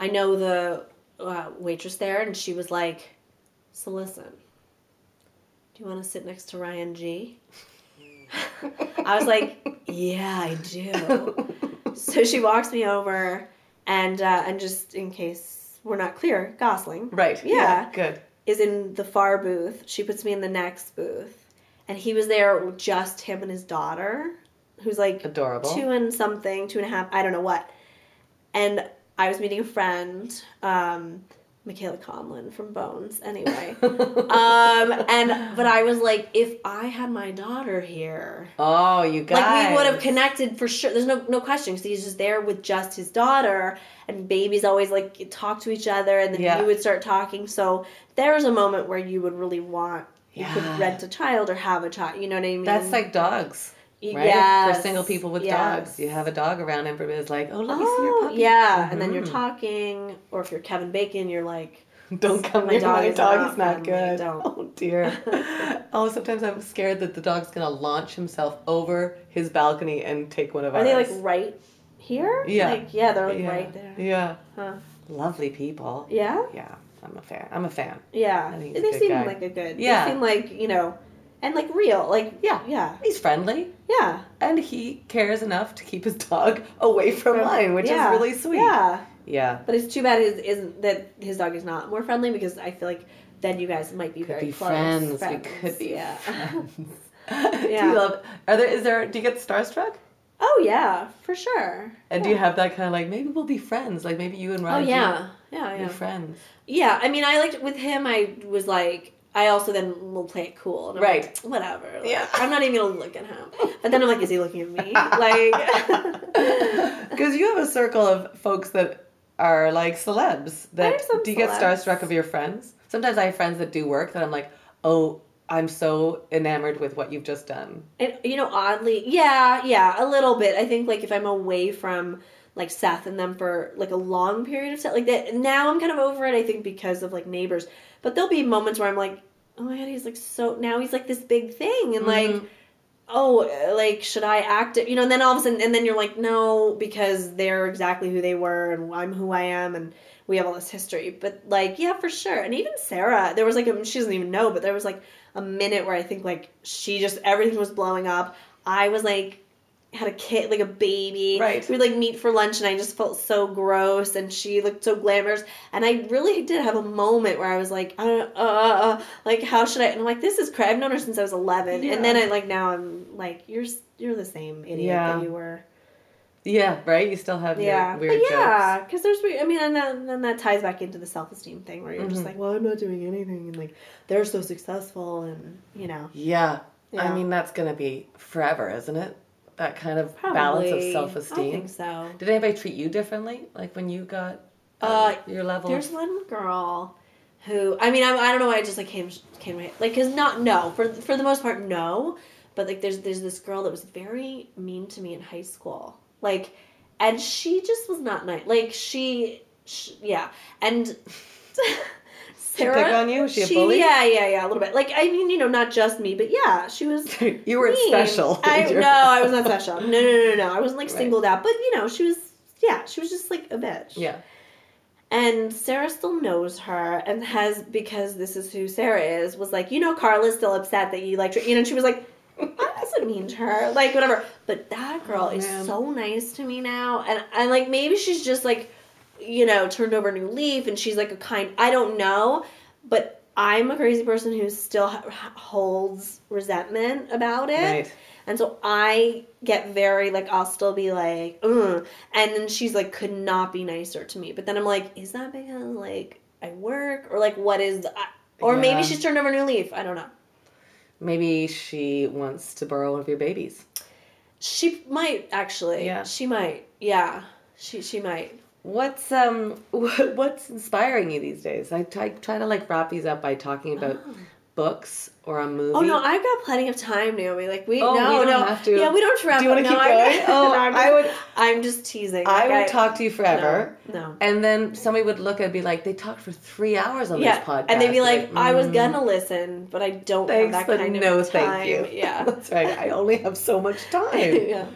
I know the uh, waitress there, and she was like, "So listen, do you want to sit next to Ryan G?" I was like, "Yeah, I do." so she walks me over, and uh, and just in case we're not clear, Gosling Right. Yeah. Good. Is in the far booth. She puts me in the next booth. And he was there with just him and his daughter, who's like Adorable. two and something, two and a half, I don't know what. And I was meeting a friend, um, Michaela Conlin from Bones, anyway. um, and but I was like, if I had my daughter here, oh, you guys. like we would have connected for sure. There's no no question because he's just there with just his daughter, and babies always like talk to each other, and then Yeah. you would start talking. So there's a moment where you would really want you Yeah. could rent a child or have a child. You know what I mean? That's like dogs. Right? yes, For single people with yes. dogs. You have a dog around, and everybody's like, oh, let me see your Oh, puppy. yeah, and then you're Mhm. talking, or if you're Kevin Bacon, you're like, Don't come My near dog my is dog. It's not good. don't. Oh dear. oh, sometimes I'm scared that the dog's gonna launch himself over his balcony and take one of are ours. they like right here? Yeah. like yeah, they're like yeah. right there. Yeah. Huh. lovely people. Yeah. Yeah, I'm a fan. I'm a fan. Yeah, I think he's a they seem guy. like a good. Yeah. they seem like you know, and like real. Like Yeah. yeah, He's friendly. yeah. And he cares enough to keep his dog away from mine, which yeah. is really sweet. Yeah, Yeah. but it's too bad his isn't that his dog is not more friendly because I feel like then you guys might be Could very be close. friends. We could be Yeah. friends. do you love are there is there do you get starstruck? oh yeah, for sure. And do you have that kind of like maybe we'll be friends? Like maybe you and Oh Ryan yeah, yeah, be yeah. friends. Yeah, I mean, I liked with him. I was like, I also then will play it cool. And I'm Right. like, Whatever. Like, Yeah. I'm not even gonna look at him. But then I'm like, is he looking at me? Like. Because you have a circle of folks that are like celebs. That do you get starstruck of your friends? Sometimes I have friends that do work that I'm like, oh, I'm so enamored with what you've just done. And you know, oddly, yeah, yeah, a little bit. I think like if I'm away from like Seth and them for like a long period of time, like that. Now I'm kind of over it. I think because of like neighbors. But there'll be moments where I'm like, oh my god, he's like so now he's like this big thing, and like. Mhm. Oh, like should I act it? You know, and then all of a sudden, and then you're like, no, because they're exactly who they were, and I'm who I am, and we have all this history. But like, yeah, for sure. And even Sarah, there was like a, she doesn't even know, but there was like a minute where I think like she just everything was blowing up. I was like had a kid like a baby. Right. We like meet for lunch and I just felt so gross and she looked so glamorous and I really did have a moment where I was like, uh, uh, uh, uh like how should I? And I'm like, this is crazy. I've known her since I was 11, Yeah. and then I like now I'm like, you're you're the same idiot Yeah. that you were. Yeah, right. You still have Yeah, your weird but yeah, because there's weird- I mean, and then, then that ties back into the self esteem thing where you're Mhm. just like, well, I'm not doing anything, and like they're so successful, and you know, Yeah. I mean, that's going to be forever, isn't it? That kind of balance of Probably. self I esteem. think so. Did anybody treat you differently? Like when you got uh, Uh, your level? There's one girl who I mean I, I don't know why I just like came came to like because not no for for the most part no but like there's there's this girl that was very mean to me in high school like and she just was not nice like she, sh yeah and Sarah pick on you? Was she a bully? yeah yeah yeah a little bit like I mean you know not just me but yeah she was you weren't special. I, no, I was not special. No, no, no, no, no. I wasn't like Right. singled out, but you know, she was. Yeah, she was just like a bitch. Yeah. And Sarah still knows her and has because this is who Sarah is. Was like, you know, Carla's still upset that you liked her. You know, and she was like, I wasn't mean to her, like whatever. But that girl Oh, is so nice to me now, and and like maybe she's just like, you know, turned over a new leaf, and she's like a kind. I don't know, but. I'm a crazy person who still ha- holds resentment about it. Right. And so I get very like I'll still be like, Ugh. and then she's like could not be nicer to me. But then I'm like, is that because like I work or like what is the, or Yeah. maybe she's turned over a new leaf. I don't know. Maybe she wants to borrow one of your babies. She might actually. Yeah. She might. Yeah. She she might. What's um what, what's inspiring you these days? I try, try to like wrap these up by talking about books or a movie. Oh no, I've got plenty of time, Naomi. Like we Oh, no we don't no have to. yeah we don't to wrap Do you wanna no, keep I'm- going? Oh, no, I'm I just- would- I'm just teasing. I Like, would talk to you forever. No. no. And then somebody would look and be like, they talked for three hours on Yeah, this podcast. and they'd be like, "I was mm, gonna listen, but I don't Thanks, have that but kind no, of thank time." you. Yeah, That's right. I only have so much time. yeah.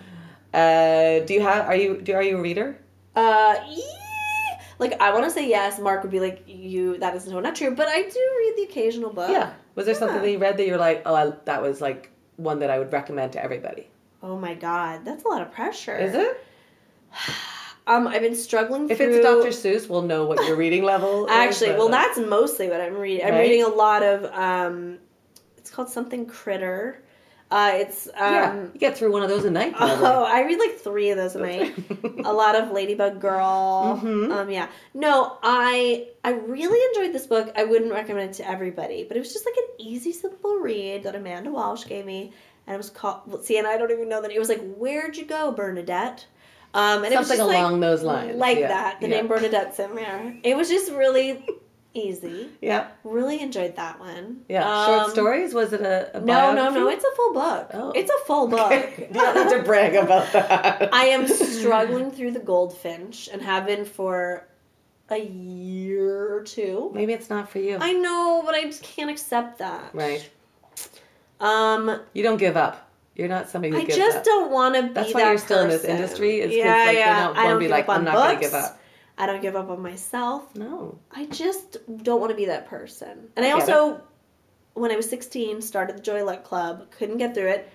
uh, do you have? Are you? Do are you a reader? Uh, yee- like I want to say yes. Mark would be like, "You that is no not true," but I do read the occasional book. yeah. Was there something that you read that you're like, oh, I, that was like one that I would recommend to everybody? Oh my god, that's a lot of pressure. Is it? Um, I've been struggling. If through... it's Dr. Seuss, we'll know what your reading level. is, Actually, but, well, that's mostly what I'm reading. I'm Right. reading a lot of. Um, it's called something Critter. Uh, it's um. yeah, you get through one of those a night. probably. Oh, I read like three of those a night. a lot of Ladybug Girl. Mhm. Um, yeah. No, I I really enjoyed this book. I wouldn't recommend it to everybody, but it was just like an easy, simple read that Amanda Walsh gave me, and it was called. See, and I don't even know that it was like "Where'd You Go, Bernadette." Um, and it was Something along like, those lines. like yeah. that. The yeah. name Bernadette's in there. It was just really easy. Yeah, Really enjoyed that one. yeah. Short Um, stories? Was it a, a No, no, no. It's a full book. Oh. It's a full book. you don't to brag about that. I am struggling through the Goldfinch and have been for a year or two. Maybe it's not for you. I know, but I just can't accept that. right. Um, You don't give up. You're not somebody who I gives just up. don't want to be That's why that you're still in this industry, is yeah, like, you're yeah. not I one don't be like, "I'm not gonna give up." I don't give up on myself. No. I just don't want to be that person. And I, I also, when I was 16, started the Joy Luck Club. Couldn't get through it.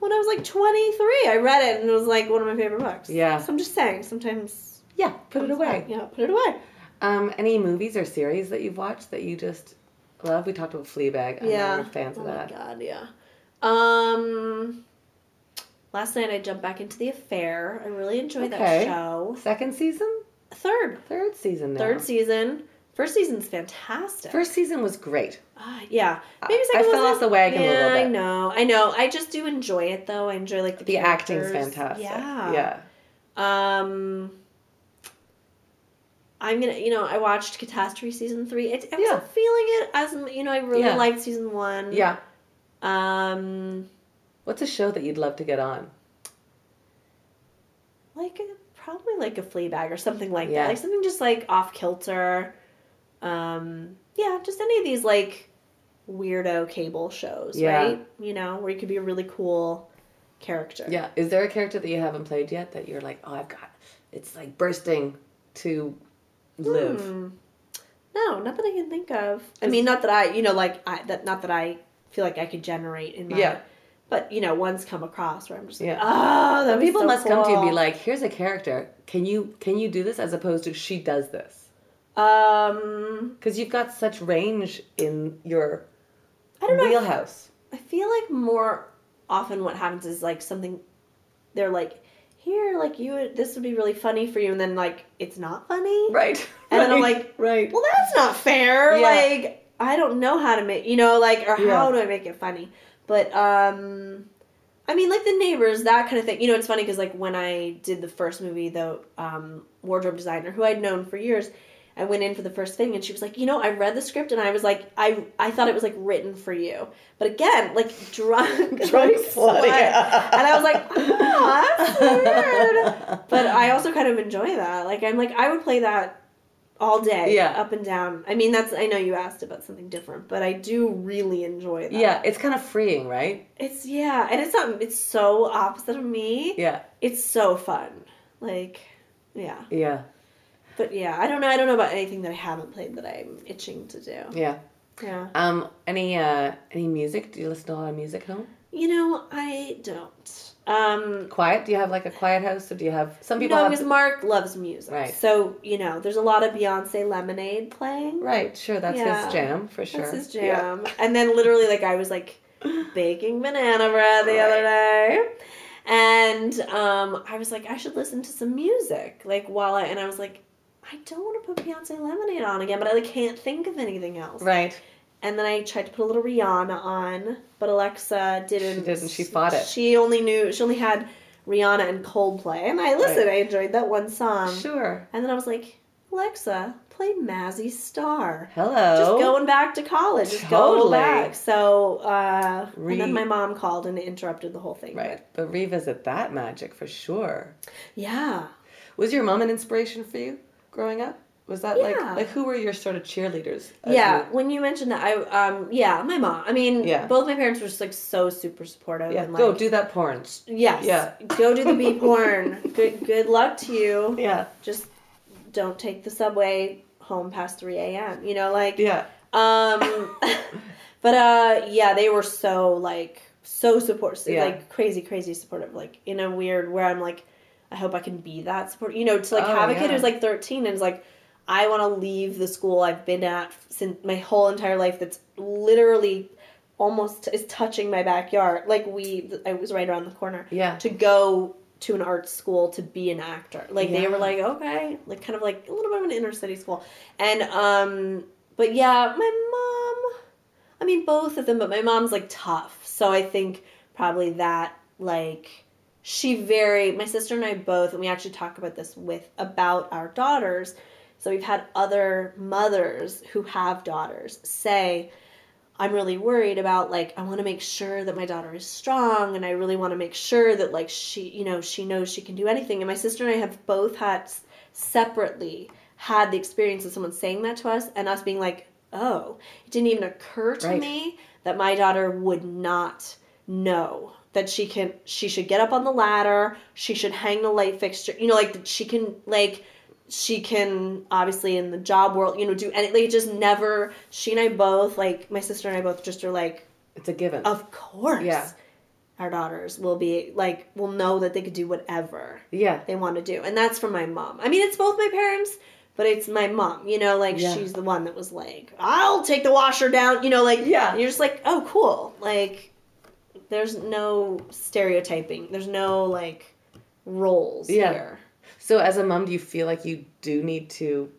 When I was like 23, I read it and it was like one of my favorite books. Yeah. So I'm just saying, sometimes. Yeah, put it away. back. Yeah, put it away. Um, any movies or series that you've watched that you just love? We talked about Fleabag. I know yeah. we're fans oh of that. Oh my god, yeah. Um. Last night I jumped back into The Affair. I really enjoyed Okay. that show. Second season? Third. Third season now. Third season. First season's fantastic. First season was great. Ah, yeah. I- Maybe I second fell wasn't- off the wagon a little bit. I know. I know. I just do enjoy it though. I enjoy like the The acting's fantastic. Yeah. Yeah. Um I'm gonna, you know, I watched Catastrophe season three. It, I Yeah. wasn't feeling it as you know. I really Yeah. liked season one. Yeah. Um, What's a show that you'd love to get on? like a, probably like a Fleabag or something like Yeah. that. Like something just like off kilter. Um, yeah, just any of these like weirdo cable shows, Yeah. right? You know, where you could be a really cool character. Yeah. Is there a character that you haven't played yet that you're like, oh, I've got, it's like bursting to live? Hmm. No, not that I can think of. I mean, not that I, you know, like I that not that I feel like I could generate in my. Yeah. But you know, one's come across where I'm just like, Yeah. oh, that people so must come to you and be like, here's a character. Can you can you do this as opposed to she does this? um, Because you've got such range in your I don't know. I wheelhouse. I feel like more often what happens is like something they're like here like you would this would be really funny for you and then like it's not funny Right. And then I'm like, right. well that's not fair Yeah. like i don't know how to make you know like or Yeah. how do i make it funny but um i mean like the neighbors that kind of thing you know it's funny because like when i did the first movie the um, wardrobe designer who i'd known for years I went in for the first thing and she was like, you know, I read the script and I was like, I I thought it was like written for you. But again, like drunk, Drunk like, slut, slut. yeah. And I was like, oh, that's weird. But I also kind of enjoy that. Like I'm like, I would play that all day. Yeah. Up and down. I mean that's I know you asked about something different, but I do really enjoy that. Yeah, it's kind of freeing, right? It's yeah, and it's not it's so opposite of me. Yeah, It's so fun. Like yeah. yeah, But yeah, I don't know. I don't know about anything that I haven't played that I'm itching to do. yeah. Yeah. Um, any uh, any music? Do you listen to a lot of music at home? You know, I don't. Um, Quiet? Do you have like a quiet house, or do you have some people no, have? because Mark loves music. Right. So, you know, there's a lot of Beyonce Lemonade playing. Right, sure, that's Yeah. his jam for sure. That's his Yeah. jam. And then literally, like, I was like baking banana bread the other day. And um, I was like, I should listen to some music. Like, while I, and I was like, I don't want to put Beyonce Lemonade on again, but I like can't think of anything else. Right. And then I tried to put a little Rihanna on, but Alexa didn't. She didn't. She fought it. She only knew. She only had Rihanna and Coldplay, and I listened. I enjoyed that one song. Sure. And then I was like, Alexa, play Mazzy Star. Hello. Just going back to college. Just go. Totally. back. So, uh, Re- and then my mom called and interrupted the whole thing. Right, but revisit that magic for sure. Yeah. Was your mom an inspiration for you growing up? Was that like Yeah. like who were your sort of cheerleaders? Yeah, you- when you mentioned that, I um yeah, my mom. I mean, Yeah. both my parents were just like so super supportive. yeah. and, Go do that porn. Yes. Yeah. Go do the bee porn. Good good luck to you. Yeah. Just don't take the subway home past three a.m. You know, like Yeah. um, but uh, yeah, they were so like so supportive, Yeah. like crazy, crazy supportive. Like in a weird where I'm like, I hope I can be that support. You know, to like Oh, have a kid who's like 13 and is like, I want to leave the school I've been at since my whole entire life. That's literally almost is touching my backyard. Like we, I was right around the corner Yeah. to go to an art school to be an actor. Like they were like, okay, like kind of like a little bit of an inner city school. And um but yeah, my mom I mean both of them, but my mom's like tough. So I think probably that like she very my sister and I both and we actually talk about this with about our daughters. So we've had other mothers who have daughters say I'm really worried about like I want to make sure that my daughter is strong and I really want to make sure that like she you know she knows she can do anything and my sister and I have both had separately had the experience of someone saying that to us and us being like oh it didn't even occur to Right. me that my daughter would not know that she can she should get up on the ladder she should hang the light fixture you know like that she can like she can obviously in the job world, you know, do any like just never. She and I both like my sister and I both just are like, It's a given. of course, Yeah. our daughters will be like will know that they could do whatever yeah. they want to do, and that's from my mom. I mean, it's both my parents. But it's my mom, you know, like Yeah. she's the one that was like, I'll take the washer down, you know, like, Yeah. you're just like, oh, cool. Like, there's no stereotyping, there's no like roles Yeah. here. So as a mom, do you feel like you do need to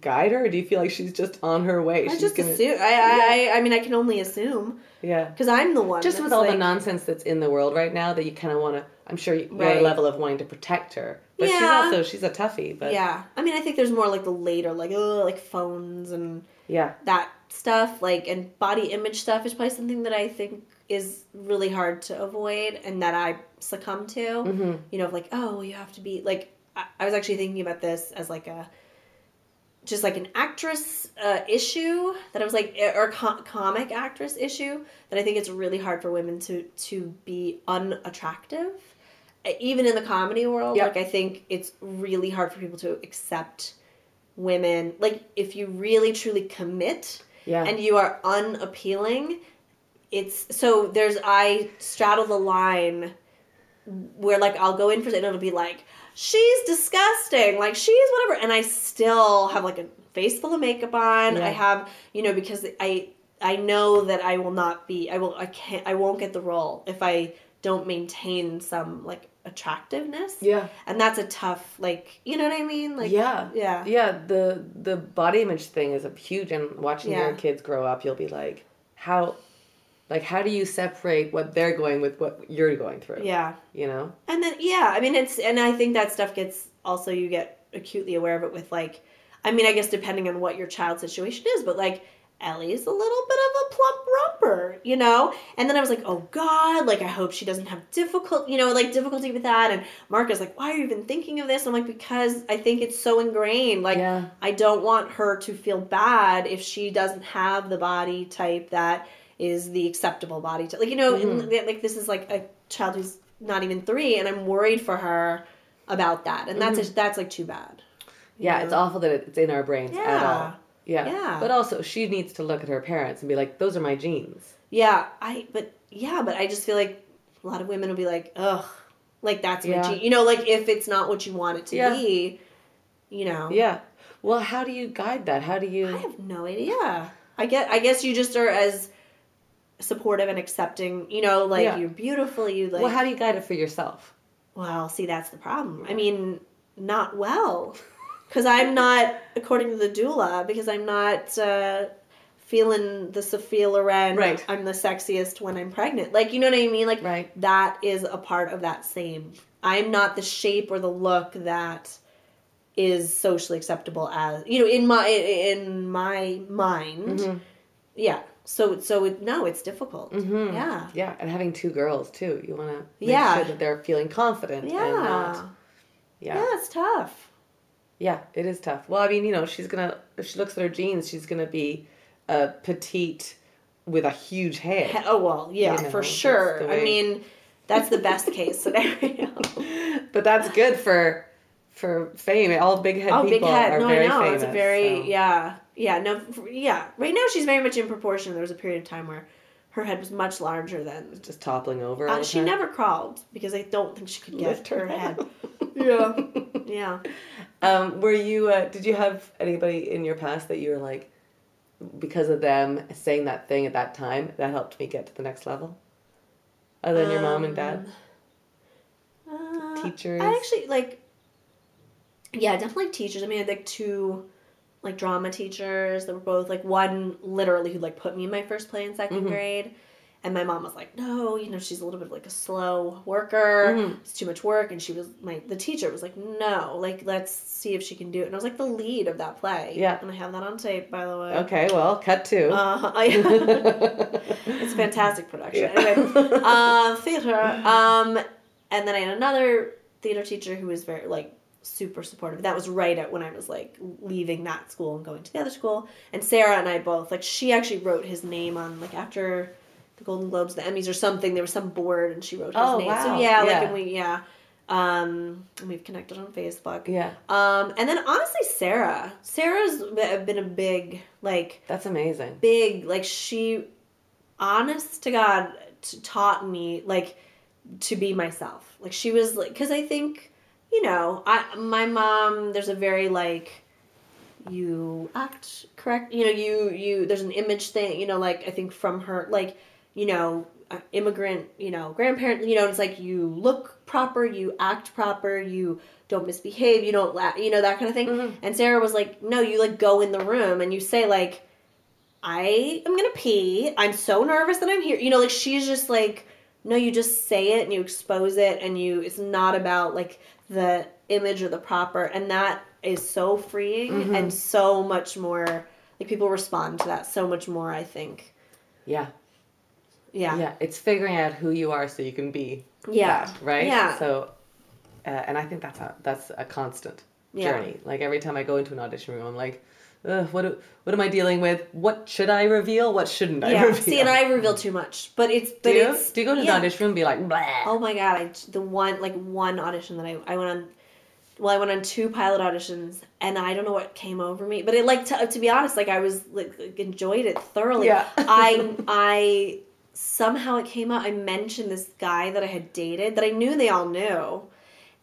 guide her, or do you feel like she's just on her way? I she's just gonna- assume. I, I, I mean, I can only assume Yeah. because I'm the one. Just with all the nonsense that's in the world right now, that you kind of want to. I'm sure you, your Right. level of wanting to protect her, but she's Yeah. also she's a toughie. But Yeah, I mean, I think there's more like the later, like oh, like phones and yeah, that stuff, like and body image stuff is probably something that I think is really hard to avoid and that I succumb to. Mm-hmm. You know, like oh, you have to be like. I, I was actually thinking about this as like a just like an actress uh, issue that I was like, or com- comic actress issue that I think it's really hard for women to to be unattractive, even in the comedy world. Yep. Like I think it's really hard for people to accept women. Like if you really truly commit yeah, and you are unappealing, it's so there's I straddle the line where like I'll go in for it and it'll be like she's disgusting. Like she's whatever. And I still have like a face full of makeup on. Yeah. I have you know because I I know that I will not be I will I can't I won't get the role if I don't maintain some like attractiveness. Yeah, and that's a tough like you know what I mean? Like yeah, yeah. Yeah. The the body image thing is a huge, and watching Yeah. your kids grow up, you'll be like, how, like, how do you separate what they're going with what you're going through? yeah you know. And then yeah, I mean it's and I think that stuff gets also you get acutely aware of it with like I mean I guess depending on what your child situation is, but like Ellie's a little bit of a plump rumper, you know? And then I was like, oh God, like I hope she doesn't have difficult, you know, like difficulty with that. And Mark is like, why are you even thinking of this? I'm like, because I think it's so ingrained. Like Yeah. I don't want her to feel bad if she doesn't have the body type that is the acceptable body type. Like, you know, mm-hmm. and, like this is like a child who's not even three, and I'm worried for her about that. And that's mm-hmm. that's like too bad. Yeah, it's awful that it's in our brains at all. Yeah. Yeah. But also, she needs to look at her parents and be like, those are my genes. Yeah, I but yeah, but I just feel like a lot of women will be like, ugh, like that's my Yeah. gene. You know, like if it's not what you want it to Yeah. be, you know. Yeah. Well, how do you guide that? How do you. I have no idea. I get. I guess you just are as supportive and accepting. You know, like Yeah. you're beautiful. You like. well, how do you guide it for yourself? Well, see, that's the problem. I mean, not well. Because I'm not, according to the doula, because I'm not uh, feeling the Sophia Loren, Right. I'm the sexiest when I'm pregnant. Like, you know what I mean? Like, Right. that is a part of that same. I'm not the shape or the look that is socially acceptable as, you know, in my in my mind. Mm-hmm. Yeah. So, so it, no, it's difficult. Mhm. Yeah. Yeah, and having two girls too. You want to make Yeah. sure that they're feeling confident Yeah. and not. Yeah. yeah, it's tough. Yeah, it is tough. Well, I mean, you know, she's gonna if she looks at her jeans she's gonna be a petite with a huge head. He- Oh well, yeah, You know, for sure. the I mean, that's the best case scenario. but that's good for for fame. All big head oh, people big head. are No, very I know. famous. it's a very so- yeah, yeah. No, yeah. Right now she's very much in proportion. There was a period of time where her head was much larger than. just toppling over. Uh, she time. never crawled because I don't think she could get Lift her her head. head. yeah, yeah. Um, were you? Uh, did you have anybody in your past that you were like, because of them saying that thing at that time, that helped me get to the next level? Other than your mom and dad, Uh, teachers. I actually like. Yeah, definitely teachers. I mean, I had like two, like drama teachers that were both like one literally who like put me in my first play in 2nd Mhm. grade, and my mom was like, no, you know, she's a little bit like a slow worker. Mhm. It's too much work, and she was my the teacher was like, no, like let's see if she can do it. And I was like the lead of that play. Yeah. and I have that on tape by the way. Okay, well, cut two. Uh, it's a fantastic production. Yeah. Anyway, uh, theater. Um, and then I had another theater teacher who was very like super supportive. That was right at when I was like leaving that school and going to the other school. And Sarah and I both like she actually wrote his name on like after the Golden Globes, the Emmys or something. There was some board and she wrote his Oh, name. wow. So yeah, Yeah. like and we yeah. Um, and we've connected on Facebook. Yeah. Um, and then honestly, Sarah. Sarah's been a big, like, That's amazing. big, like, she, honest to God, t- taught me, like, to be myself. Like, she was, like, because I think, you know, I my mom, there's a very, like, you act correct you know you you there's an image thing you know like i think from her like you know immigrant you know grandparent you know it's like you look proper you act proper you don't misbehave you don't la- you know that kind of thing mm-hmm. and sarah was like no you like go in the room and you say like i am gonna pee i'm so nervous that i'm here you know like she's just like no you just say it and you expose it and you it's not about like the image or the proper and that is so freeing and so much more like people respond to that so much more i think Yeah. yeah Yeah. It's figuring out who you are so you can be Yeah. that, right? Yeah. So, uh, and I think that's a, that's a constant Yeah. journey. Like every time I go into an audition room, I'm like, what what am I dealing with? What should I reveal? What shouldn't I yeah reveal? see and i reveal too much but it's but do you? it's do you go to yeah. an audition room and be like, Blah. oh my god I, the one like one audition that i i went on well i went on two pilot auditions and i don't know what came over me but it like to, to be honest like i was like, like enjoyed it thoroughly Yeah. i i somehow it came out i mentioned this guy that i had dated that i knew they all knew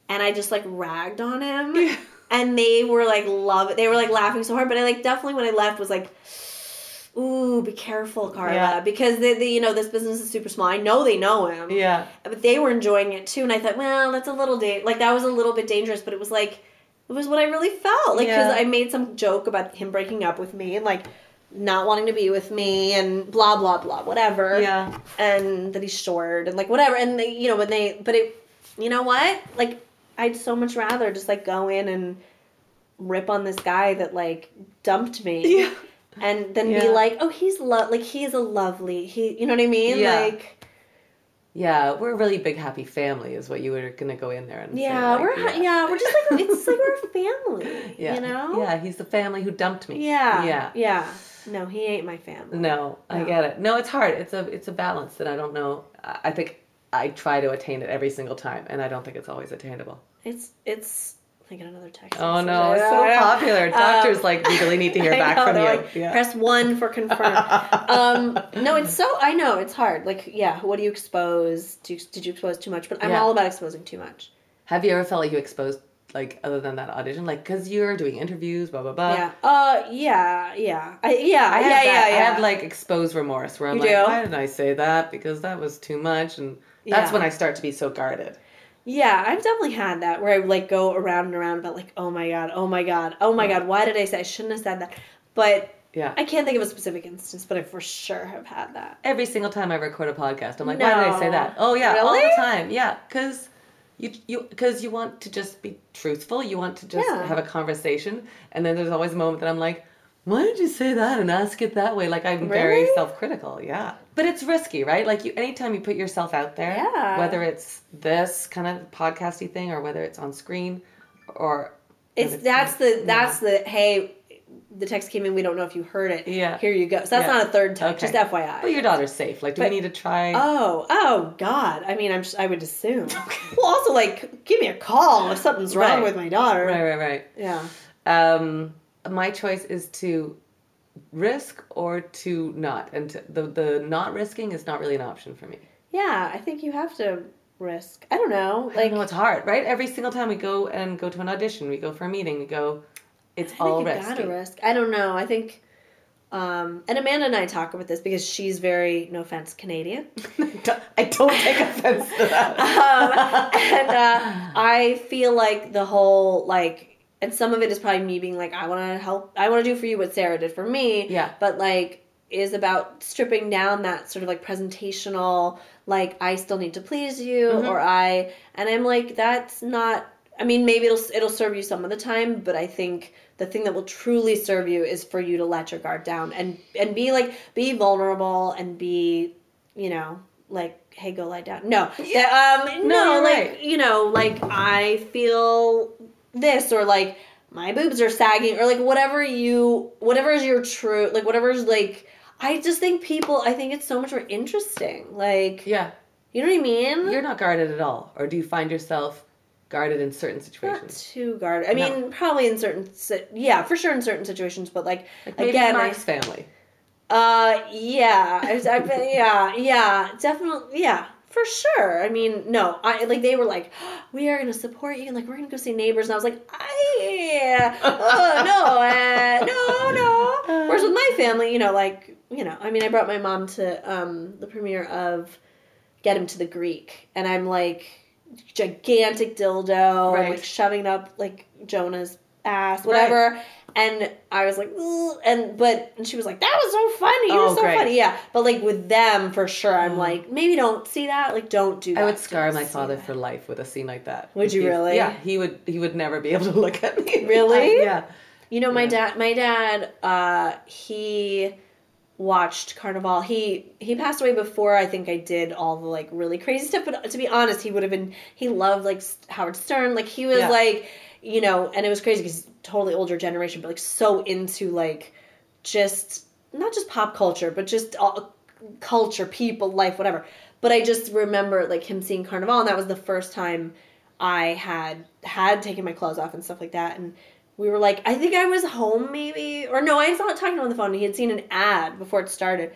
and i just like ragged on him Yeah. And they were like love they were like laughing so hard but i like definitely when i left was like ooh be careful carla Yeah. because they, they you know this business is super small i know they know him Yeah. but they were enjoying it too and i thought well that's a little da- like that was a little bit dangerous but it was like it was what i really felt like because Yeah. i made some joke about him breaking up with me and like not wanting to be with me and blah blah blah whatever Yeah. and that he's short and like whatever and they you know when they but it you know what like i'd so much rather just like go in and rip on this guy that like dumped me Yeah. and then be like oh he's lo- like he's a lovely he you know what i mean Yeah. like Yeah, we're a really big happy family, is what you were gonna go in there and say, Yeah, like, we're yeah. we're just like it's like we're a family. yeah, You know? yeah. He's the family who dumped me. Yeah. yeah. Yeah. No, he ain't my family. No, I get it. No, it's hard. It's a it's a balance that I don't know. I think I try to attain it every single time, and I don't think it's always attainable. It's it's I get another text. Oh message. no, it's so know. popular. Doctors Um, like we really need to hear back know, from you. like, yeah. Press one for confirm. um, no, it's so I know it's hard. Like, yeah, what do you expose? Do did you expose too much? But I'm Yeah. all about exposing too much. Have you ever felt like you exposed like other than that audition, like because you're doing interviews, blah blah blah. yeah. Uh. Yeah. Yeah. I, yeah. I yeah. that. Yeah. Yeah. I have like exposed remorse where I'm You like, do? why didn't I say that? Because that was too much, and that's Yeah. when I start to be so guarded. Yeah, I've definitely had that where I like go around and around about like, oh my god, oh my god, oh my god, why did I say I shouldn't have said that? But Yeah. I can't think of a specific instance, but I for sure have had that. Every single time I record a podcast, I'm like, why did I say that? Oh yeah, all the time. Yeah, because you you because you want to just be truthful. You want to just Yeah. have a conversation, and then there's always a moment that I'm like, why did you say that and ask it that way? Like I'm very self-critical. Yeah, but it's risky, right? Like you, anytime you put yourself out there, Yeah. whether it's this kind of podcasty thing or whether it's on screen, or It's whether that's the that's the hey, the text came in. We don't know if you heard it. Yeah. here you go. So that's Yeah. not a third text. Okay. Just FYI. But your daughter's safe. Like, do But- we need to try? Oh, oh God! I mean, I'm I would assume. Well, also like, give me a call if something's wrong Right. with my daughter. right, right, right. Yeah. Um, my choice is to risk or to not, and to, the the not risking is not really an option for me. Yeah, I think you have to risk. I don't know. Like, no, it's hard, right? Every single time we go and go to an audition, we go for a meeting, we go. It's I all you gotta risk. I don't know. I think, um, and Amanda and I talk about this because she's very, no offense, Canadian. I don't take offense to that. um, and uh, I feel like the whole like, and some of it is probably me being like, I want to help, I want to do for you what Sarah did for me. Yeah. But like, is about stripping down that sort of like presentational, like I still need to please you, Mm-hmm. or I, and I'm like, that's not. I mean, maybe it'll it'll serve you some of the time, but I think the thing that will truly serve you is for you to let your guard down and and be like be vulnerable and be, you know, like hey, go lie down. No, yeah, um, No, no, like right. you know, like I feel this or like my boobs are sagging or like whatever you whatever is your true like whatever's like I just think people I think it's so much more interesting. Like Yeah, you know what I mean? you're not guarded at all, or do you find yourself guarded in certain situations? Not too guarded. I No. mean, probably in certain, si- yeah, for sure in certain situations. But like, Like again, I, family. uh, yeah, I, I've been, yeah, yeah, definitely, yeah, for sure. I mean, no, I like they were like, we are gonna support you, and like we're gonna go see neighbors, and I was like, I, oh no, uh, no, no. Whereas with my family, you know, like you know, I mean, I brought my mom to um the premiere of Get Him to the Greek, and I'm like gigantic dildo, Right. like shoving up like Jonah's ass, whatever. And I was like, "Ugh," and but and she was like, that was so funny. You Oh, were so great. funny, yeah. But like with them, for sure, I'm Mm. like, maybe don't see that. Like, don't do that. I would scar Don't my father that. for life with a scene like that. Would you really? Yeah, he would. He would never be able to look at me. Really? yeah. You know, my Yeah. dad, my dad, uh, he watched Carnivàle. He he passed away before I think I did all the like really crazy stuff. But to be honest, he would have been. He loved like Howard Stern. Like he was Yeah. like, you know, and it was crazy because totally older generation, but like so into like just not just pop culture, but just all, culture, people, life, whatever. But I just remember like him seeing Carnivàle, and that was the first time I had had taken my clothes off and stuff like that, and we were like, I think I was home maybe, or no, I was not talking on the phone. He had seen an ad before it started,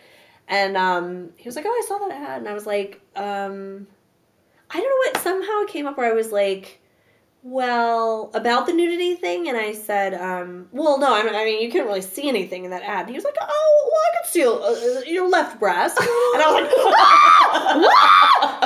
and um, he was like, "Oh, I saw that ad," and I was like, um, I don't know what. Somehow it came up where I was like, "Well, about the nudity thing," and I said, um, "Well, no, I mean, I mean, you couldn't really see anything in that ad." And he was like, "Oh, well, I could see uh, your left breast," and I was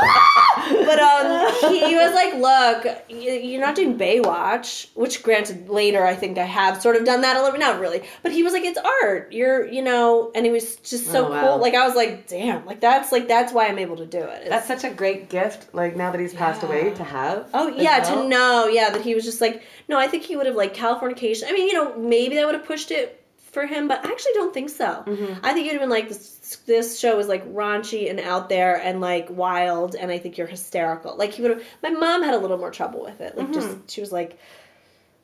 like, but um, he was like, "Look, you're not doing Baywatch," which, granted, later I think I have sort of done that a little, bit, not really, but he was like, "It's art. You're, you know," and it was just so Oh, wow. cool. Like I was like, "Damn!" Like that's like that's why I'm able to do it. It's- That's such a great gift. Like now that he's passed Yeah. away, to have. Oh yeah, well. to know, yeah, that he was just like, no, I think he would have like Californication. I mean, you know, maybe that would have pushed it for him, but I actually don't think so. Mhm. I think you'd have been like, this, this show is like raunchy and out there and like wild, and I think you're hysterical. Like he would have. My mom had a little more trouble with it. Like Mm-hmm. just she was like,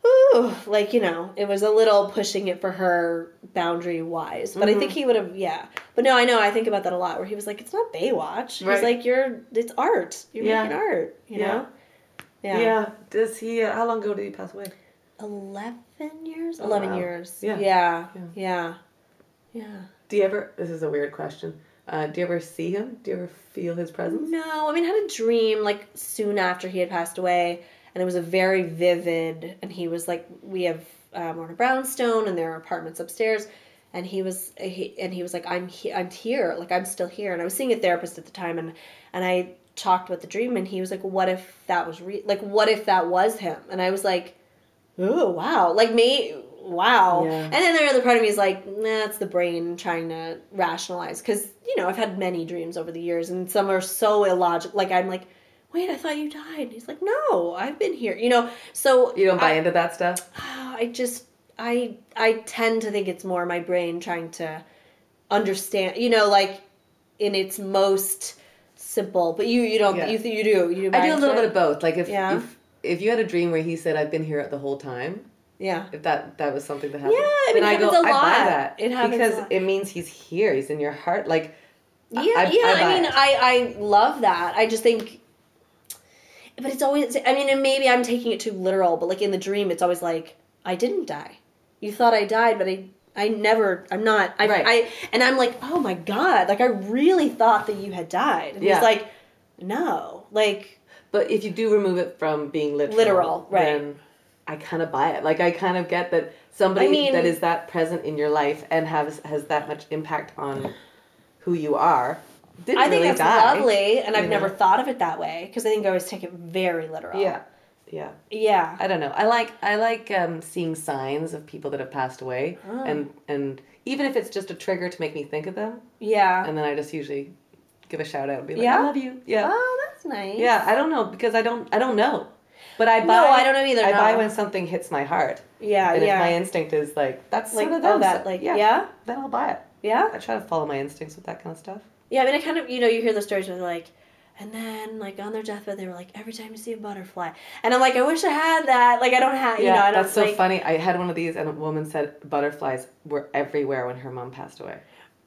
ooh, like you know, it was a little pushing it for her boundary wise. But I Mm-hmm. think he would have, yeah. But no, I know I think about that a lot. Where he was like, it's not Baywatch. Right. He's like, you're, it's art. You're Yeah. making art. You Yeah. know. Yeah. Yeah. Does he? Uh, how long ago did he pass away? 11 years? Oh, 11 wow. years. Yeah. Yeah. Yeah. Yeah. Yeah. Do you ever? This is a weird question. Uh, do you ever see him? Do you ever feel his presence? No, I mean, I had a dream like soon after he had passed away, and it was a very vivid. And he was like, we have um, Warner Brownstone, and there are apartments upstairs. And he was, he, and he was like, I'm he, I'm here, like I'm still here. And I was seeing a therapist at the time, and and I talked about the dream, and he was like, what if that was re- like, what if that was him? And I was like, oh wow, like me, wow. Yeah. And then the other part of me is like, nah, it's the brain trying to rationalize because you know I've had many dreams over the years, and some are so illogical. Like I'm like, wait, I thought you died. And he's like, no, I've been here. You know, so You don't buy I, into that stuff. I just I I tend to think it's more my brain trying to understand. You know, like in its most simple. But you you don't Yeah. you you do you do. I do a little it? bit of both. Like if Yeah. if if you had a dream where he said, "I've been here the whole time," yeah. if that that was something that happened, Yeah, I mean, it happens a I buy lot. that It happens a because lot. it means he's here. He's in your heart. Like Yeah, I- I- yeah. I I, mean, it. I I love that. I just think, but it's always. I mean, and maybe I'm taking it too literal, but like in the dream, it's always like I didn't die. You thought I died, but I I never. I'm not. I, Right. I and I'm like, oh my god! Like I really thought that you had died. And Yeah. he's like, no, like But if you do remove it from being literal, Literal, right. then I kind of buy it. Like I kind of get that somebody I mean- that is that present in your life and has has that much impact on who you are. Didn't I think really that's die. lovely, and I've you never thought of it that way because I think I always take it very literal. Yeah, yeah. yeah. I don't know. I like I like um, seeing signs of people that have passed away, Oh. and and even if it's just a trigger to make me think of them, Yeah. and then I just usually give a shout out and be like, Yeah? "I love you." Yeah, Oh, that's nice. yeah. I don't know because I don't I don't know, but I buy. No, I don't know either, I buy when something hits my heart, Yeah. and yeah. if my instinct is like that's like sort of oh that like yeah, yeah. then I'll buy it. Yeah. I try to follow my instincts with that kind of stuff. Yeah, I mean, I kind of, you know, you hear the stories where they're like, and then, like, on their deathbed, they were like, every time you see a butterfly. And I'm like, I wish I had that. Like, I don't have, you know, I don't that's so like, funny. I had one of these, and a woman said butterflies were everywhere when her mom passed away.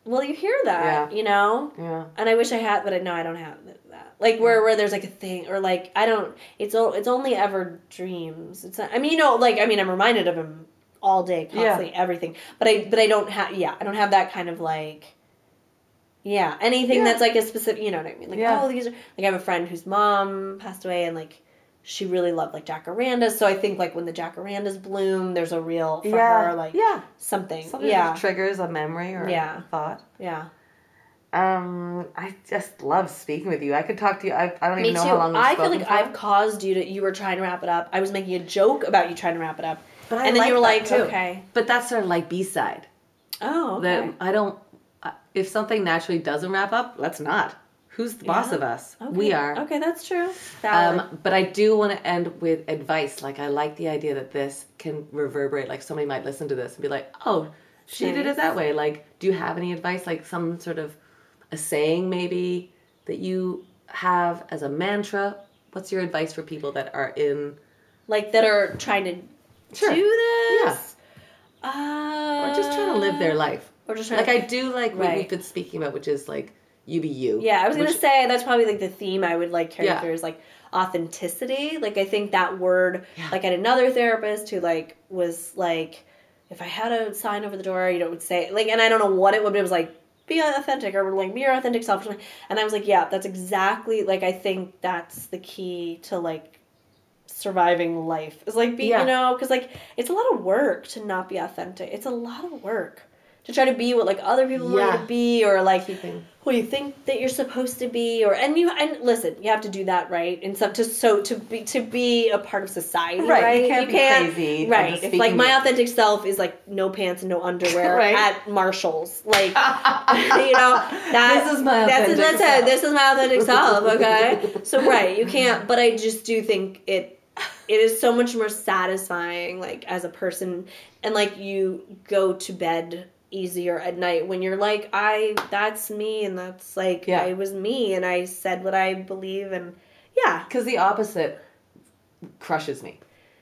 Well, you hear that, Yeah. you know. Yeah. And I wish I had, but I know I don't have that. Like where where there's like a thing or like I don't. It's o- it's only ever dreams. It's not, I mean you know like I mean I'm reminded of him all day, constantly, everything. But I but I don't have yeah I don't have that kind of like. Yeah, anything Yeah. that's like a specific, you know what I mean? Like, Yeah. oh, these are like I have a friend whose mom passed away, and like she really loved like jacarandas. So I think like when the jacarandas bloom, there's a real for yeah. her like yeah. something. Something yeah, that triggers a memory or Yeah. a thought. yeah. Um, I just love speaking with you. I could talk to you. I, I don't Me even too. know how long I feel like for. I've caused you to. You were trying to wrap it up. I was making a joke about you trying to wrap it up, But I and then you were like, too. okay. But that's sort of like B side. Oh, okay. That I don't. If something naturally doesn't wrap up, let's not. Who's the boss of us? Okay. We are. Okay, that's true. Valid. Um, but I do want to end with advice. Like I like the idea that this can reverberate. Like somebody might listen to this and be like, "Oh, she did it that way." Like, do you have any advice? Like some sort of a saying maybe that you have as a mantra. What's your advice for people that are in like that are trying to Sure. do this. Uh, or just trying to live their life? Or just trying Like to, I do like what Right. we've been speaking about, which is like you be you. Yeah, I was gonna say that's probably like the theme I would like carry Yeah. through is like authenticity. Like I think that word, Yeah. like I had another therapist who like was like, if I had a sign over the door, you know, would say like, and I don't know what it would, but it was like, be authentic or like be your authentic self. And I was like, yeah, that's exactly like I think that's the key to like surviving life is like be Yeah. you know because like it's a lot of work to not be authentic it's a lot of work to try to be what like other people want you to be or like Keeping- who you think that you're supposed to be or and you and listen you have to do that right? And so to so to be to be a part of society Right, right, you can't be crazy right if like my authentic self is like no pants and no underwear Right. at marshalls like you know that This is my that's, authentic that's self. it this is my authentic self okay? So right you can't but i just do think it it is so much more satisfying like as a person and like you go to bed easier at night when you're like i that's me and that's like Yeah. i was me and i said what i believe and yeah Because the opposite crushes me.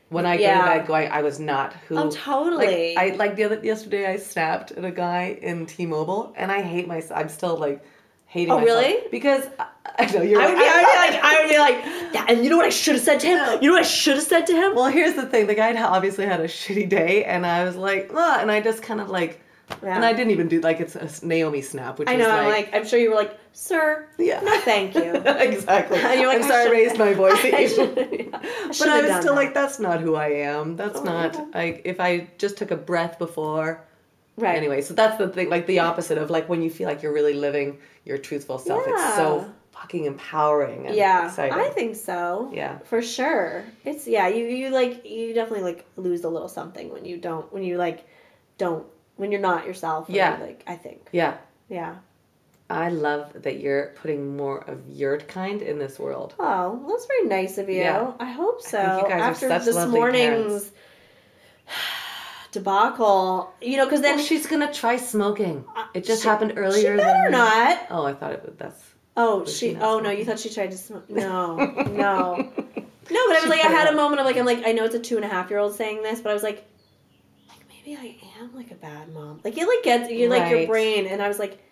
When I Yeah. go to bed going, I was not who. I Oh, totally. Like, I like the other yesterday, I snapped at a guy in T-Mobile, and I hate myself. I'm still like hating. Oh, myself. really? Because I, I know you're. I would, be, I would be like, I would be like, that, and you know what I should have said to him? You know what I should have said to him? well, here's the thing. The guy had obviously had a shitty day, and I was like, ah, and I just kind of like, Yeah. and I didn't even do like it's a Naomi snap, which I know. like, I'm like, I'm sure you were like, sir, Yeah. no, thank you. exactly. And you're like, I'm I sorry I raised my voice I yeah, I but I was still that. like, that's not who I am. That's Oh. not like if I just took a breath before. right. Anyway, so that's the thing, like the opposite of like when you feel like you're really living your truthful self. It's so fucking empowering and Yeah, exciting. I think so. Yeah. for sure. It's yeah. You you like you definitely like lose a little something when you don't when you like don't when you're not yourself. Yeah. like I think yeah. yeah. I love that you're putting more of your kind in this world. Oh, well, that's very nice of you. Yeah. I hope so. think you guys are After such this lovely morning's parents. debacle, you know, because then Well, she's gonna try smoking. Uh, it just she- happened earlier. She better than, not. Oh, I thought it was that's. Oh, she. she Oh no, you thought she tried to smoke? No, no, no. But I was She like, I it had a moment of like, I'm like, I know it's a two and a half year old saying this, but I was like maybe I am like a bad mom. Like it like gets you like your brain, and I was like,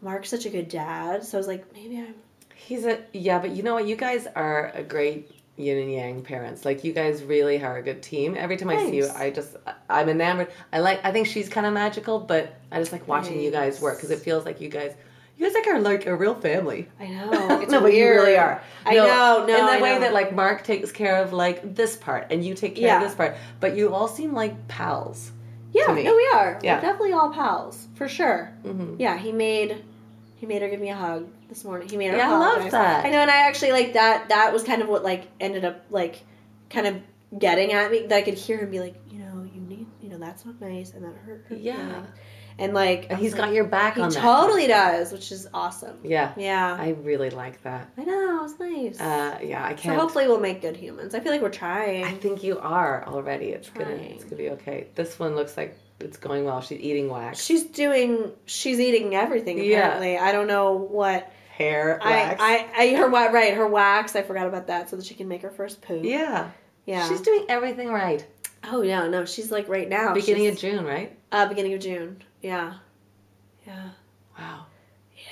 Mark's such a good dad, so I was like, maybe I'm. He's a yeah, but you know what? You guys are a great yin and yang parents. Like you guys really are a good team. Every time I see you, I just I'm enamored. I like. I think she's kind of magical, but I just like watching you guys work because it feels like you guys. You guys like are like a real family. I know. It's no, but you really are. I know. No, in the I way know. that like Mark takes care of like this part, and you take care Yeah. of this part, but you all seem like pals. Yeah, no, we are. Yeah. We're definitely all pals for sure. Mhm. Yeah, he made he made her give me a hug this morning. He made her. Yeah, I love that. I know, and I actually like that. That was kind of what like ended up like kind of getting at me. That I could hear him be like, you know, you need, you know, that's not nice, and that hurt. Yeah. feelings." And like, he's was got your back He totally does, which is awesome. Yeah, Yeah, I really like that. I know. It's nice. Uh, yeah, I can't. So hopefully we'll make good humans. I feel like we're trying. I think you are already. It's gonna it's gonna be okay. This one looks like it's going well. She's eating wax. She's doing. She's eating everything. Yeah. Apparently, I don't know what. Hair wax. I, I, I, her wa- right, her wax. I forgot about that, so that she can make her first poo. yeah. yeah. She's doing everything right. oh yeah, no, she's like right now. Beginning of June, right? uh, beginning of June. Yeah, yeah. Wow. Yeah.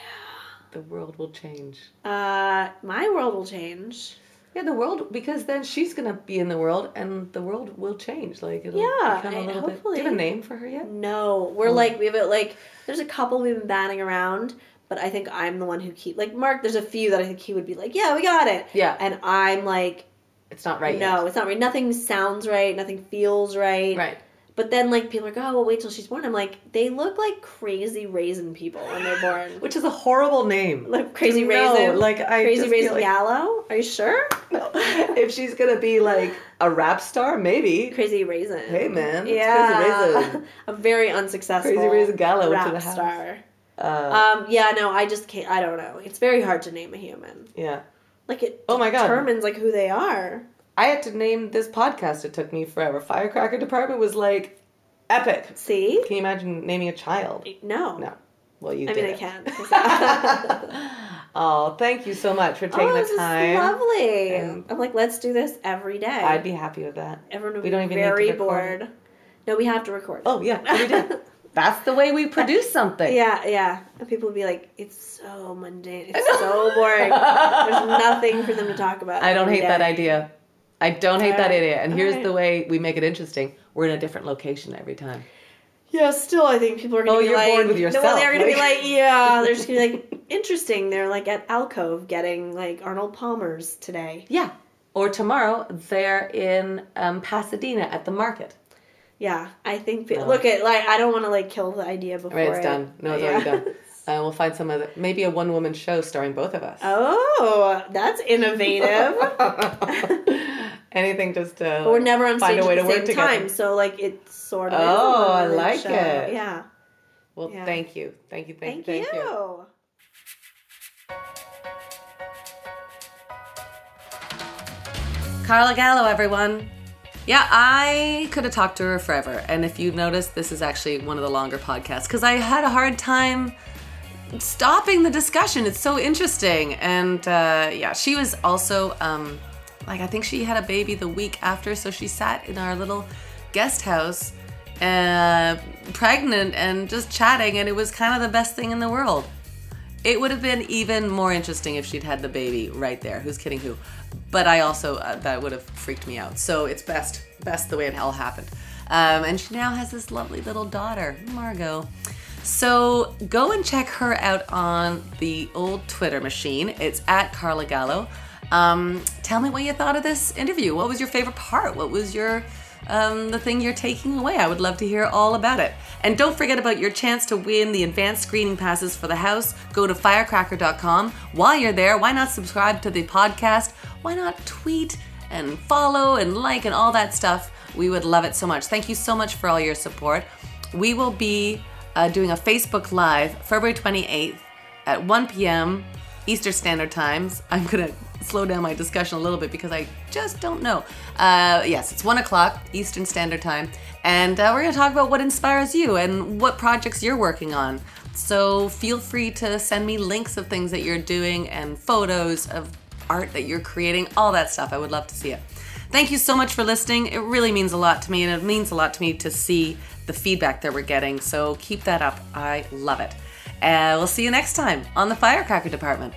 The world will change? Uh, my world will change. Yeah, the world because then she's gonna be in the world and the world will change. Like it'll Yeah, become a little bit. hopefully. Do you have a name for her yet? No, we're like we have it like there's a couple we've been batting around, but I think I'm the one who keep like Mark. There's a few that I think he would be like, yeah, we got it. Yeah. and I'm like, It's not right no, yet. it's not right. Nothing sounds right. Nothing feels right. Right. But then like people are like, oh, well, wait till she's born. I'm like, they look like crazy raisin people when they're born. Which is a horrible name. like crazy No, raisin. like, I crazy raisin like- yellow. Are you sure? No. if she's gonna be like a rap star, maybe. Crazy raisin. Hey, man, Yeah. Crazy Raisin. a very unsuccessful Crazy Raisin Gallo rap to the house. star. Uh, Um, yeah, no, I just can't. I don't know. It's very hard to name a human. yeah. Like it Oh my God. determines like who they are. I had to name this podcast. It took me forever. Firecracker Department was like epic. See? Can you imagine naming a child? No. No. Well, you I did mean, I it. can. oh, thank you so much for taking oh, the this time. lovely. And- I'm like, let's do this every day. I'd be happy with that. Everyone would we be don't even need to very record bored. No, we have to record. Oh yeah, we do. That's the way we produce something. Yeah, yeah. And people would be like, it's so mundane. It's so boring. There's nothing for them to talk about. I don't hate that idea. I don't hate that idea. And here's alright. the way we make it interesting. We're in a different location every time. Yeah, still, I think people are going to be like, Oh, you're like, bored with No, yourself, well, they're going to be like- yeah, they're just going to be like, interesting. They're like at Alcove getting like Arnold Palmer's today. Yeah. Or tomorrow they're in um, Pasadena at the market. Yeah, I think. Oh. Look at like I don't want to like kill the idea before. Right, it's it- done. No, it's yeah. already done. Uh, we'll find some other, maybe a one woman show starring both of us. Oh, that's innovative. Anything just to but we're never on find stage a way at to the work same together. time, so like it's sort of. Oh, I like show. it. Yeah. Well, Yeah. thank you. Thank you. Thank, Thank, you. Thank you. you. Carla Gallo, everyone. Yeah, I could have talked to her forever. And if you've noticed, this is actually one of the longer podcasts because I had a hard time stopping the discussion. It's so interesting. And uh, yeah, she was also, um, like, I think she had a baby the week after. So she sat in our little guest house, uh, pregnant and just chatting. And it was kind of the best thing in the world. It would have been even more interesting if she'd had the baby right there. Who's kidding who? But I also uh, that would have freaked me out. So it's best best the way it all happened. Um, and she now has this lovely little daughter, Margot. So go and check her out on the old Twitter machine. It's at Carla Gallo. Um, tell me what you thought of this interview. What was your favorite part? What was your um, the thing you're taking away. I would love to hear all about it. And don't forget about your chance to win the advanced screening passes for the house. Go to firecracker.com. While you're there, why not subscribe to the podcast? Why not tweet and follow and like and all that stuff? We would love it so much. Thank you so much for all your support. We will be uh, doing a Facebook Live February 28th at 1 p.m. Eastern Standard Times. I'm gonna slow down my discussion a little bit because I just don't know. Uh, yes, it's one o'clock Eastern Standard Time, and uh, we're gonna talk about what inspires you and what projects you're working on. So feel free to send me links of things that you're doing and photos of art that you're creating, all that stuff. I would love to see it. Thank you so much for listening. It really means a lot to me, and it means a lot to me to see the feedback that we're getting. So keep that up. I love it. Uh, we'll see you next time on the Firecracker Department.